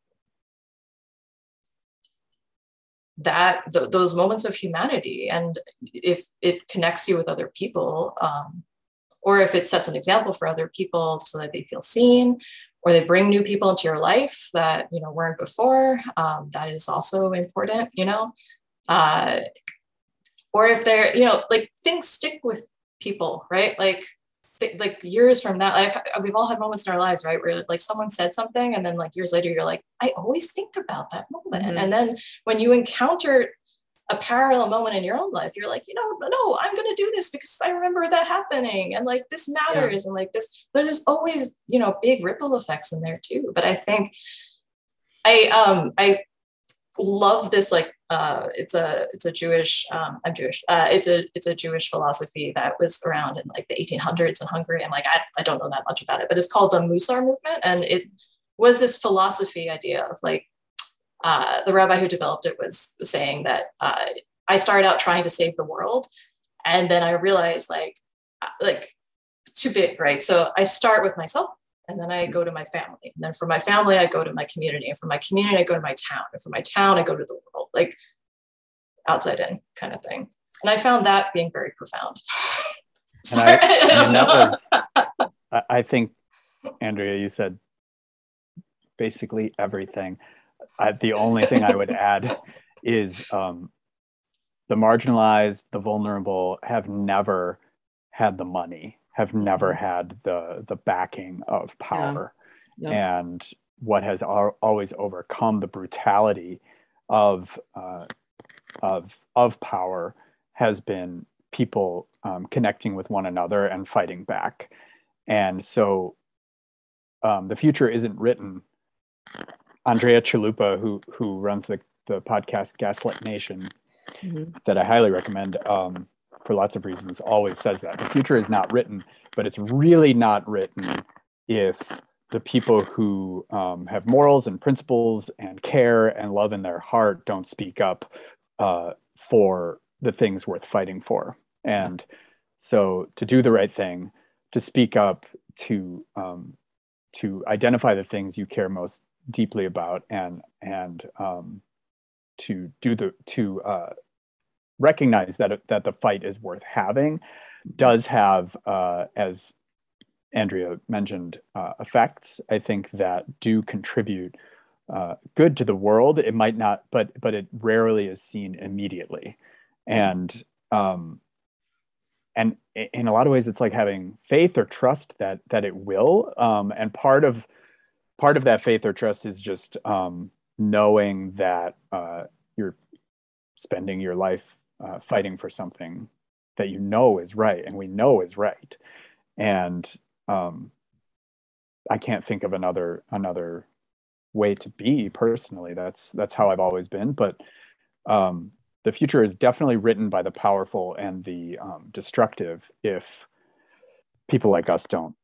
B: that th- those moments of humanity and if it connects you with other people um, or if it sets an example for other people so that they feel seen or they bring new people into your life that you know weren't before um, that is also important you know? Uh, or if they're you know like things stick with people right? Like like years from now like we've all had moments in our lives right where like someone said something and then like years later you're like i always think about that moment mm-hmm. and then when you encounter a parallel moment in your own life you're like you know no i'm going to do this because i remember that happening and like this matters yeah. and like this there's always you know big ripple effects in there too but i think i um i love this like uh, it's a it's a Jewish um, I'm Jewish uh, it's a it's a Jewish philosophy that was around in like the 1800s in Hungary and like I, I don't know that much about it but it's called the Musar movement and it was this philosophy idea of like uh, the rabbi who developed it was saying that uh, I started out trying to save the world and then I realized like uh, like too big right? So I start with myself and then I go to my family. And then for my family, I go to my community. And for my community, I go to my town. And for my town, I go to the world, like outside in kind of thing. And I found that being very profound. *laughs*
C: Sorry, I, I, was, I think, Andrea, you said basically everything. I, the only thing I would add is um, the marginalized, the vulnerable have never had the money have never mm-hmm. had the the backing of power yeah. Yep. and what has al- always overcome the brutality of uh, of of power has been people um, connecting with one another and fighting back and so um, the future isn't written andrea chalupa who who runs the the podcast gaslit nation mm-hmm. that i highly recommend um, for lots of reasons, always says that. The future is not written, but it's really not written if the people who um, have morals and principles and care and love in their heart don't speak up uh, for the things worth fighting for. And so to do the right thing, to speak up, to um, to identify the things you care most deeply about, and and um, to do the to uh, recognize that that the fight is worth having, does have uh, as Andrea mentioned uh, effects. I think that do contribute uh, good to the world. It might not, but but it rarely is seen immediately, and um, and in a lot of ways, it's like having faith or trust that that it will. Um, and part of part of that faith or trust is just um, knowing that uh, you're spending your life uh, fighting for something that you know is right and we know is right and um, i can't think of another another way to be personally. That's that's how I've always been. But um, the future is definitely written by the powerful and the um, destructive if people like us don't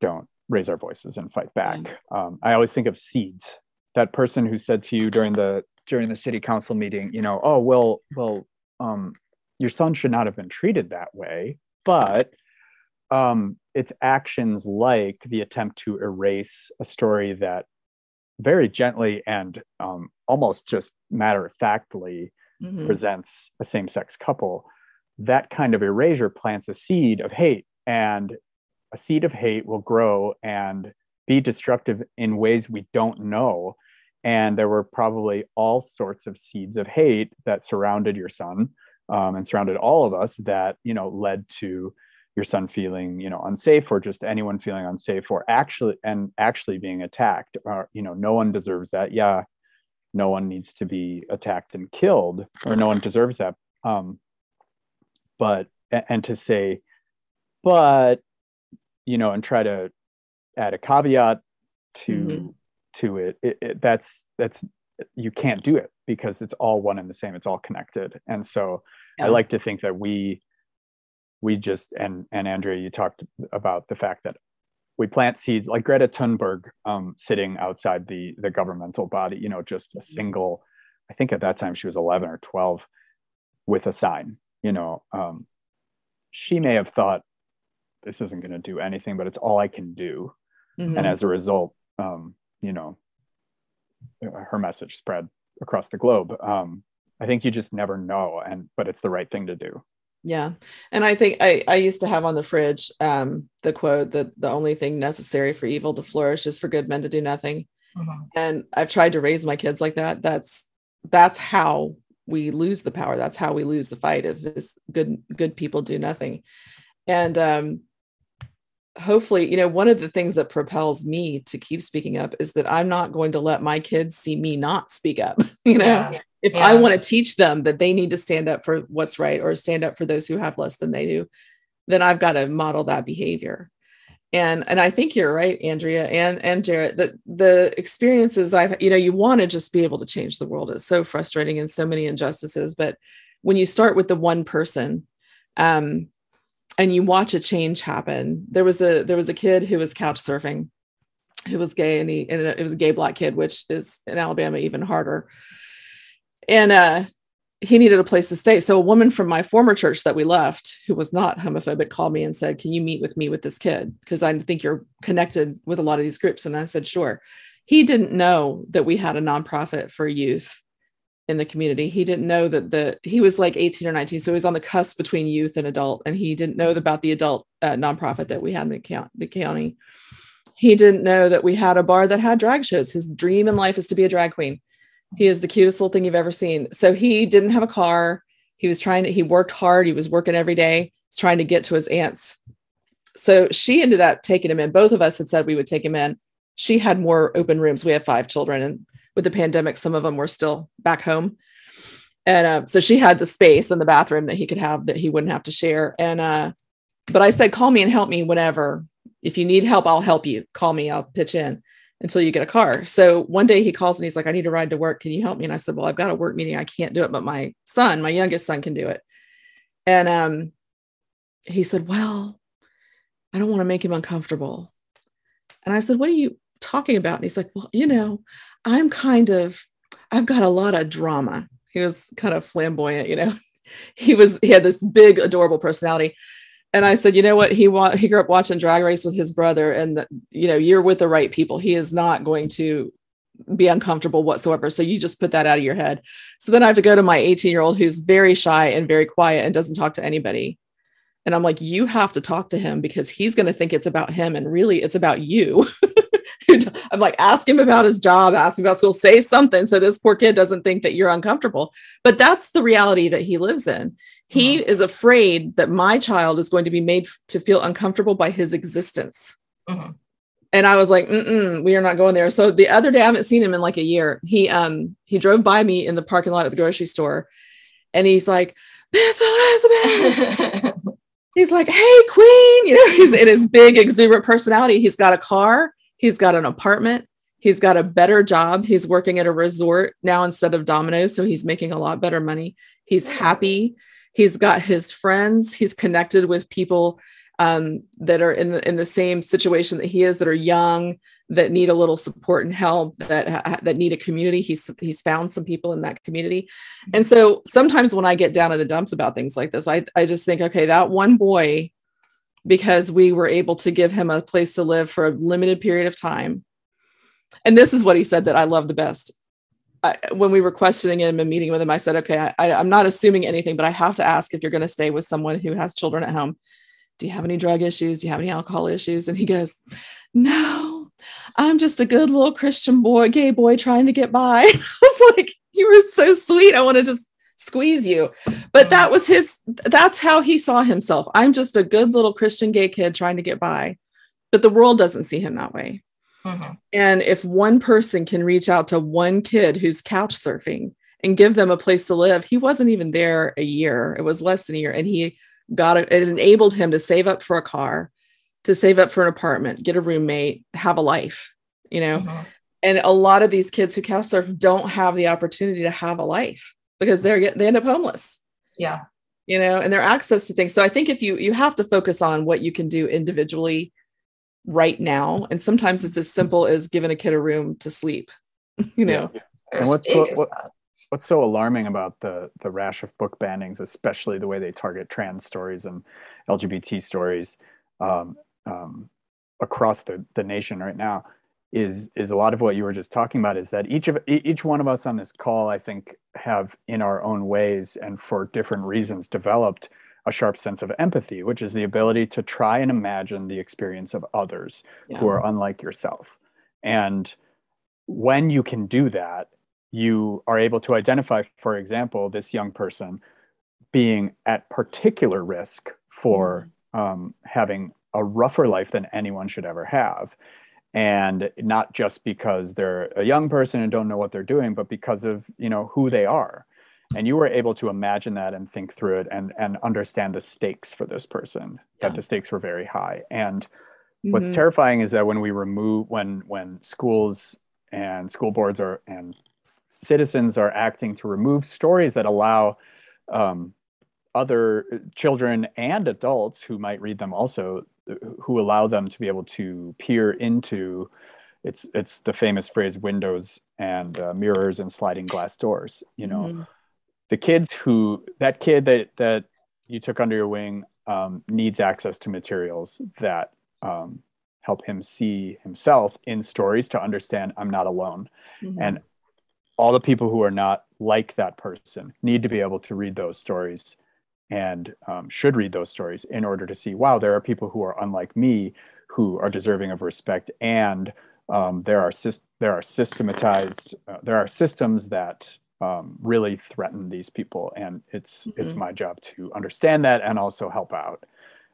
C: don't raise our voices and fight back. Um, I always think of seeds. That person who said to you during the during the city council meeting, you know, oh well, well, um, your son should not have been treated that way, but um, it's actions like the attempt to erase a story that very gently and um, almost just matter of factly mm-hmm. presents a same sex couple, that kind of erasure plants a seed of hate. And a seed of hate will grow and be destructive in ways we don't know. And there were probably all sorts of seeds of hate that surrounded your son um, and surrounded all of us that, you know, led to your son feeling you know unsafe or just anyone feeling unsafe or actually and actually being attacked. Or you know no one deserves that. Yeah no one needs to be attacked and killed or no one deserves that. Um but and to say but you know and try to add a caveat to mm-hmm. To it, it, it that's that's you can't do it because it's all one and the same it's all connected and so yeah. i like to think that we we just and and Andrea, you talked about the fact that we plant seeds like Greta Thunberg um, sitting outside the the governmental body, you know, just a single. I think at that time she was 11 or 12 with a sign. You know, um, she may have thought this isn't going to do anything, but it's all I can do. Mm-hmm. And as a result, um, you know, her message spread across the globe. Um, I think you just never know, and but it's the right thing to do.
A: Yeah. And I think I, I used to have on the fridge um, the quote that the only thing necessary for evil to flourish is for good men to do nothing. Mm-hmm. And I've tried to raise my kids like that. That's that's how we lose the power. That's how we lose the fight if good good people do nothing. And um, hopefully, you know, one of the things that propels me to keep speaking up is that I'm not going to let my kids see me not speak up. *laughs* You know, yeah if yeah. I want to teach them that they need to stand up for what's right or stand up for those who have less than they do, then I've got to model that behavior. And and I think you're right, Andrea and and Jarret, that the experiences I've, you know, you want to just be able to change the world. It's so frustrating and so many injustices. But when you start with the one person, um, and you watch a change happen, there was a there was a kid who was couch surfing, who was gay, and he and it was a gay black kid, which is in Alabama even harder and uh, he needed a place to stay. So a woman from my former church that we left, who was not homophobic, called me and said, "Can you meet with me with this kid? Because I think you're connected with a lot of these groups." And I said, "Sure." He didn't know that we had a nonprofit for youth in the community. He didn't know that the he was like 18 or 19, so he was on the cusp between youth and adult, and he didn't know about the adult uh, nonprofit that we had in the, count, the county. He didn't know that we had a bar that had drag shows. His dream in life is to be a drag queen he is the cutest little thing you've ever seen. So he didn't have a car. He was trying to, he worked hard. He was working every day, trying to get to his aunt's. So she ended up taking him in. Both of us had said we would take him in. She had more open rooms. We have five children, and with the pandemic, some of them were still back home. And uh, so she had the space in the bathroom that he could have that he wouldn't have to share. And uh, but I said, call me and help me whenever. If you need help, I'll help you. Call me, I'll pitch in until you get a car. So one day he calls and he's like, I need a ride to work. Can you help me? And I said, Well, I've got a work meeting. I can't do it, but my son, my youngest son, can do it. And um, he said, Well, I don't want to make him uncomfortable. And I said, What are you talking about? And he's like, Well, you know, I'm kind of, I've got a lot of drama. He was kind of flamboyant, you know. *laughs* He was, he had this big, adorable personality. And I said, you know what? He wa- he grew up watching Drag Race with his brother, and the, you know, you're with the right people. He is not going to be uncomfortable whatsoever. So you just put that out of your head. So then I have to go to my 18 year old who's very shy and very quiet and doesn't talk to anybody. And I'm like, you have to talk to him because he's going to think it's about him. And really, it's about you. *laughs* *laughs* I'm like, ask him about his job, ask him about school, say something so this poor kid doesn't think that you're uncomfortable. But that's the reality that he lives in. He mm-hmm. is afraid that my child is going to be made to feel uncomfortable by his existence. Mm-hmm. And I was like, mm-mm, we are not going there. So the other day, I haven't seen him in like a year. He um he drove by me in the parking lot at the grocery store, and he's like, Miss Elizabeth. *laughs* he's like, hey, queen. You know, he's in his big, exuberant personality. He's got a car, he's got an apartment, he's got a better job. He's working at a resort now instead of Domino's. So he's making a lot better money. He's happy. He's got his friends. He's connected with people um, that are in the in the same situation that he is, that are young, that need a little support and help that that need a community he's he's found some people in that community and so sometimes when i get down in the dumps about things like this i i just think okay that one boy because we were able to give him a place to live for a limited period of time. And this is what he said that i love the best. I, when we were questioning him and meeting with him i said okay I, i'm not assuming anything but i have to ask if you're going to stay with someone who has children at home. Do you have any drug issues? Do you have any alcohol issues? And he goes no I'm just a good little Christian boy, gay boy trying to get by. *laughs* I was like, you were so sweet. I want to just squeeze you. But that was his, that's how he saw himself. I'm just a good little Christian gay kid trying to get by. But the world doesn't see him that way. Mm-hmm. And if one person can reach out to one kid who's couch surfing and give them a place to live, he wasn't even there a year. It was less than a year. And he got it, it enabled him to save up for a car to save up for an apartment, get a roommate, have a life, you know? Mm-hmm. And a lot of these kids who couch surf don't have the opportunity to have a life because they're they end up homeless.
B: Yeah.
A: You know, and their access to things. So I think if you you have to focus on what you can do individually right now. And sometimes it's as simple as giving a kid a room to sleep, *laughs* you know. Yeah.
C: And what's what, what, what's so alarming about the the rash of book bannings, especially the way they target trans stories and LGBT stories, um, um, across the, the nation right now is is a lot of what you were just talking about is that each of each one of us on this call i think have in our own ways and for different reasons developed a sharp sense of empathy which is the ability to try and imagine the experience of others yeah. who are unlike yourself and when you can do that you are able to identify for example this young person being at particular risk for mm. um, having a rougher life than anyone should ever have and not just because they're a young person and don't know what they're doing but because of you know who they are and you were able to imagine that and think through it and and understand the stakes for this person yeah. that the stakes were very high and mm-hmm. what's terrifying is that when we remove when when schools and school boards are and citizens are acting to remove stories that allow um, other children and adults who might read them also who allow them to be able to peer into it's it's the famous phrase windows and uh, mirrors and sliding glass doors you know mm-hmm. the kids who that kid that that you took under your wing um, needs access to materials that um, help him see himself in stories to understand i'm not alone mm-hmm. and all the people who are not like that person need to be able to read those stories and um, should read those stories in order to see wow there are people who are unlike me who are deserving of respect and um, there are there are systematized uh, there are systems that um, really threaten these people and it's mm-hmm. it's my job to understand that and also help out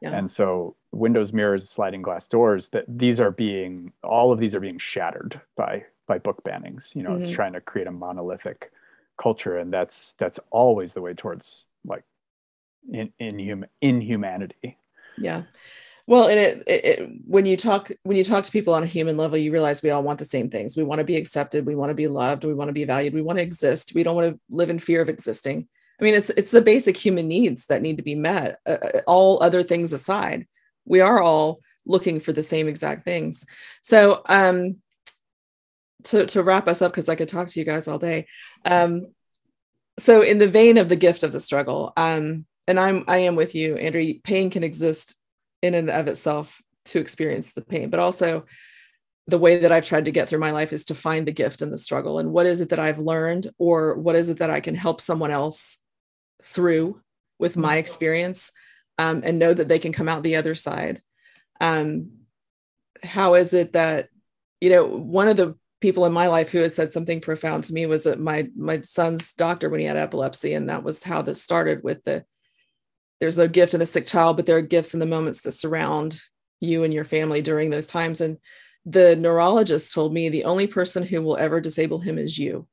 C: yeah. and so windows mirrors sliding glass doors that these are being all of these are being shattered by by book bannings you know mm-hmm. it's trying to create a monolithic culture and that's that's always the way towards like in in hum, in humanity.
A: Yeah. Well and it, it, it, when you talk when you talk to people on a human level you realize we all want the same things. We want to be accepted. We want to be loved. We want to be valued. We want to exist. We don't want to live in fear of existing. I mean it's it's the basic human needs that need to be met uh, uh all other things aside we are all looking for the same exact things. So um to to wrap us up because I could talk to you guys all day. Um so in the vein of the gift of the struggle, um and I'm I am with you, Andrew, pain can exist in and of itself to experience the pain, but also the way that I've tried to get through my life is to find the gift in the struggle. And what is it that I've learned or what is it that I can help someone else through with my experience um, and know that they can come out the other side. Um, how is it that, you know, one of the people in my life who has said something profound to me was that my my son's doctor when he had epilepsy, and that was how this started with the there's no gift in a sick child, but there are gifts in the moments that surround you and your family during those times. And the neurologist told me the only person who will ever disable him is you.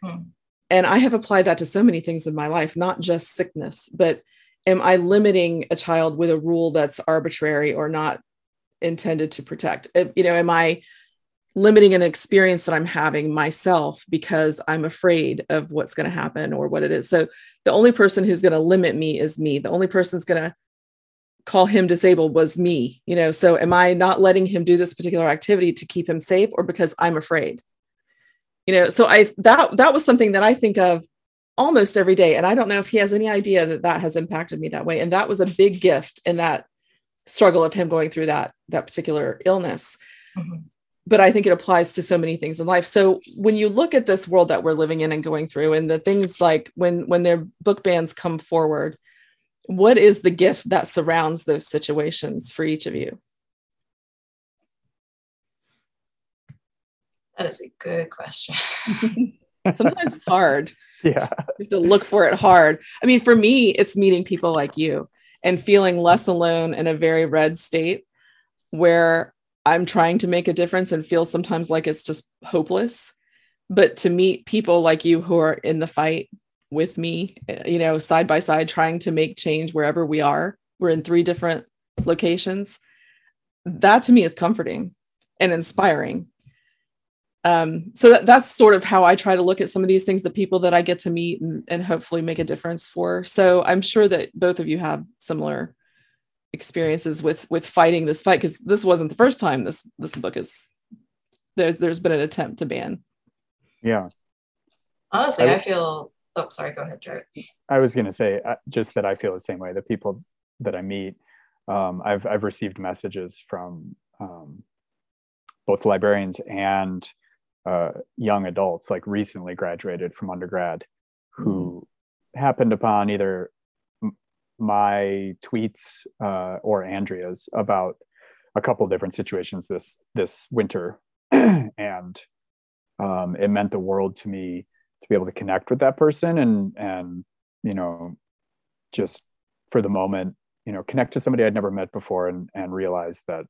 A: Hmm. And I have applied that to so many things in my life, not just sickness, but am I limiting a child with a rule that's arbitrary or not intended to protect? You know, am I limiting an experience that I'm having myself because I'm afraid of what's going to happen or what it is? So the only person who's going to limit me is me. The only person who's going to call him disabled was me you know so am i not letting him do this particular activity to keep him safe or because i'm afraid you know so i that that was something that i think of almost every day and i don't know if he has any idea that that has impacted me that way and that was a big gift in that struggle of him going through that that particular illness mm-hmm. But i think it applies to so many things in life so when you look at this world that we're living in and going through and the things like when when their book bans come forward what is the gift that surrounds those situations for each of you?
B: That is a good question. *laughs* *laughs*
A: Sometimes it's hard.
C: Yeah.
A: You have to look for it hard. I mean, for me, it's meeting people like you and feeling less alone in a very red state where I'm trying to make a difference and feel sometimes like it's just hopeless. But to meet people like you who are in the fight with me, you know, side by side, trying to make change wherever we are. We're in three different locations. That to me is comforting and inspiring. Um, so that, that's sort of how I try to look at some of these things, the people that I get to meet and, and hopefully make a difference for. So I'm sure that both of you have similar experiences with with fighting this fight because this wasn't the first time this this book is there's there's been an attempt to ban.
C: Yeah.
B: Honestly, I, I feel Oh, sorry. Go ahead, Jarret.
C: I was going to say uh, just that I feel the same way. The people that I meet, um, I've I've received messages from um, both librarians and uh, young adults, like recently graduated from undergrad, who mm-hmm. happened upon either m- my tweets uh, or Andrea's about a couple different situations this this winter, *clears throat* and um, it meant the world to me to be able to connect with that person and and you know just for the moment you know connect to somebody i'd never met before and and realize that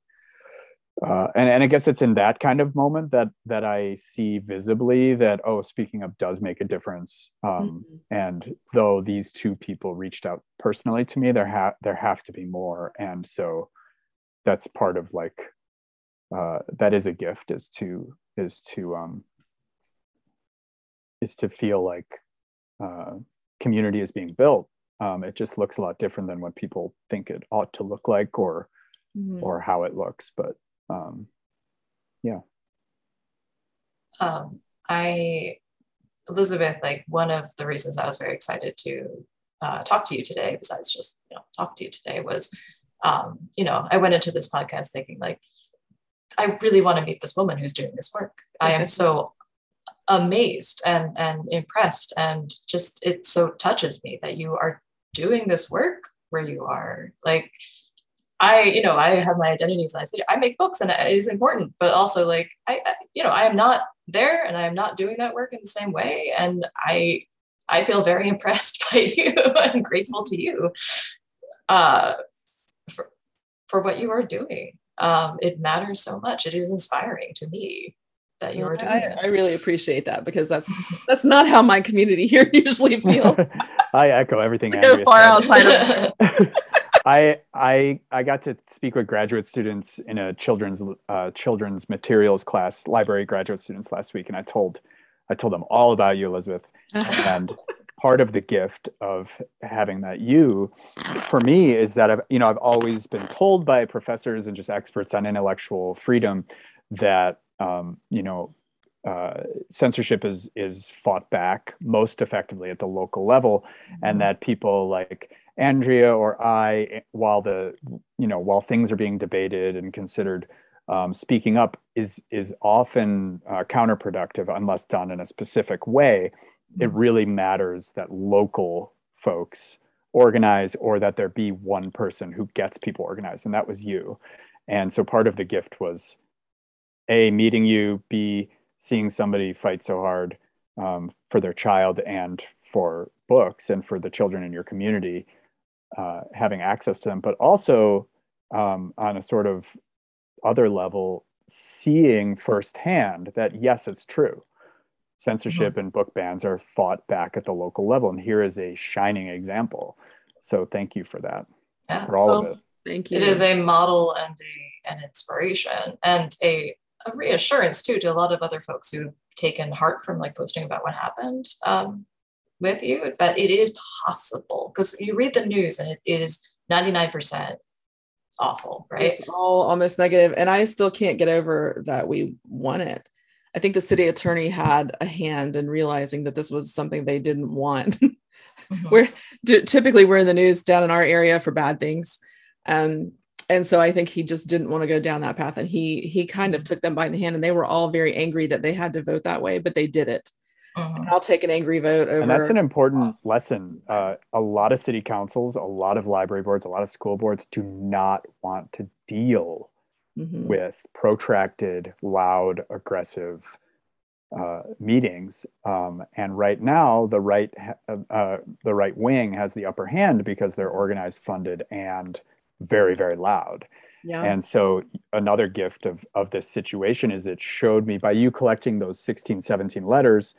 C: uh, and, and i guess it's in that kind of moment that that i see visibly that oh speaking up does make a difference um, mm-hmm. and though these two people reached out personally to me there have there have to be more and so that's part of like uh, that is a gift is to is to um, is to feel like uh, community is being built. Um, it just looks a lot different than what people think it ought to look like or mm-hmm. or how it looks. But um, yeah.
B: Um, I Elizabeth, like one of the reasons I was very excited to uh, talk to you today, besides just you know talk to you today, was um, you know I went into this podcast thinking like I really want to meet this woman who's doing this work. I am so amazed and and impressed and just it so touches me that you are doing this work where you are like I, you know, I have my identities and I say I make books and it is important, but also like I, you know, I am not there and I am not doing that work in the same way. And I, I feel very *laughs* impressed by you *laughs* and grateful to you uh, for, for what you are doing. Um, it matters so much. It is inspiring to me that you're doing.
A: I, I, really appreciate that because that's *laughs* that's not how my community here usually feels.
C: I echo everything.
A: Go far outside of.
C: I I I got to speak with graduate students in a children's uh, children's materials class, library graduate students last week, and I told I told them all about you, Elizabeth, *laughs* and part of the gift of having that you for me is that I've you know I've always been told by professors and just experts on intellectual freedom that um, you know uh, censorship is is fought back most effectively at the local level, mm-hmm. and that people like Andrea or I, while the you know while things are being debated and considered, um, speaking up is is often uh, counterproductive unless done in a specific way. Mm-hmm. It really matters that local folks organize or that there be one person who gets people organized, and that was you. And so part of the gift was a meeting you, b seeing somebody fight so hard um, for their child and for books and for the children in your community uh, having access to them but also um, on a sort of other level seeing firsthand that yes it's true censorship mm-hmm. and book bans are fought back at the local level and here is a shining example so thank you for that yeah. for all well, of it
A: thank you
B: it is a model and a, an inspiration and a a reassurance too to a lot of other folks who've taken heart from like posting about what happened um, with you that it is possible because you read the news and it is 99% awful right
A: it's all almost negative and i still can't get over that we won it i think the city attorney had a hand in realizing that this was something they didn't want *laughs* mm-hmm. we're typically we're in the news down in our area for bad things um, and so I think he just didn't want to go down that path, and he he kind of mm-hmm. took them by the hand, and they were all very angry that they had to vote that way, but they did it. Uh-huh. I'll take an angry vote over.
C: And that's an important lesson. Uh, a lot of city councils, a lot of library boards, a lot of school boards do not want to deal mm-hmm. with protracted, loud, aggressive uh, meetings. Um, and right now, the right uh, the right wing has the upper hand because they're organized, funded, and very very loud yeah. and so another gift of of this situation is it showed me by you collecting those 16 17 letters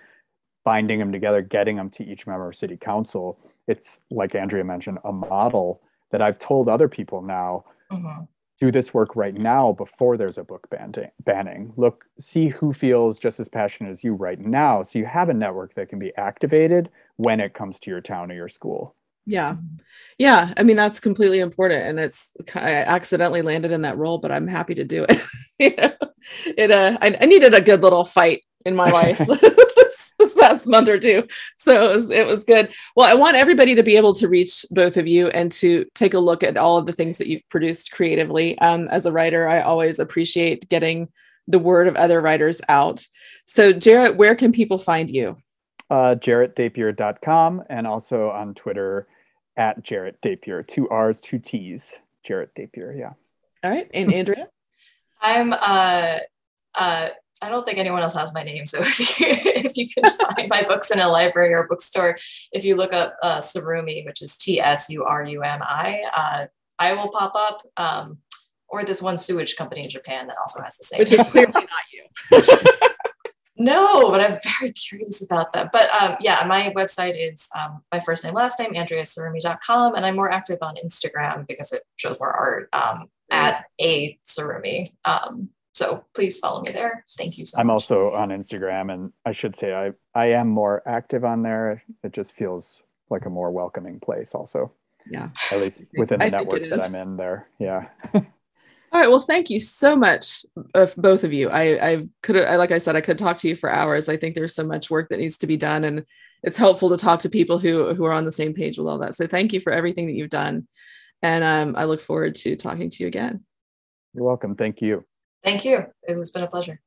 C: binding them together getting them to each member of city council. It's like andrea mentioned a model that i've told other people now mm-hmm. do this work right now before there's a book banning. Look see who feels just as passionate as you right now so you have a network that can be activated when it comes to your town or your school.
A: Yeah. Yeah i mean that's completely important and it's i accidentally landed in that role but i'm happy to do it. *laughs* You know, it uh I, I, needed a good little fight in my *laughs* life *laughs* this, this month or two so it was, it was good well i want everybody to be able to reach both of you and to take a look at all of the things that you've produced creatively um, as a writer i always appreciate getting the word of other writers out so jarrett where can people find you
C: uh, jarrettdapier.com and also on Twitter at Jarrett Dapier. Two R's, two T's. Jarrett Dapier. Yeah.
A: All right. And Andrea? *laughs*
B: I'm uh uh I don't think anyone else has my name. So *laughs* if you, if you can find my books in a library or bookstore, if you look up uh, Tsurumi, which is T S U R U M I, uh, I will pop up. Um, or this one sewage company in Japan that also has the same.
A: Which name. is clearly not you. *laughs*
B: No, but I'm very curious about that. But um, yeah, my website is um, my first name, last name, andreatsurumi.com. And I'm more active on Instagram because it shows more art um, at a Tsurumi. Um, so please follow me there. Thank you so
C: I'm
B: much.
C: also on Instagram, and I should say I, I am more active on there. It just feels like a more welcoming place, also.
A: Yeah.
C: At least within the network that I'm in there. Yeah.
A: All right. Well, thank you so much, of both of you. I, I could, I, like I said, I could talk to you for hours. I think there's so much work that needs to be done, and it's helpful to talk to people who who are on the same page with all that. So, thank you for everything that you've done, and um, I look forward to talking to you again.
C: You're welcome. Thank you.
B: Thank you. It has been a pleasure.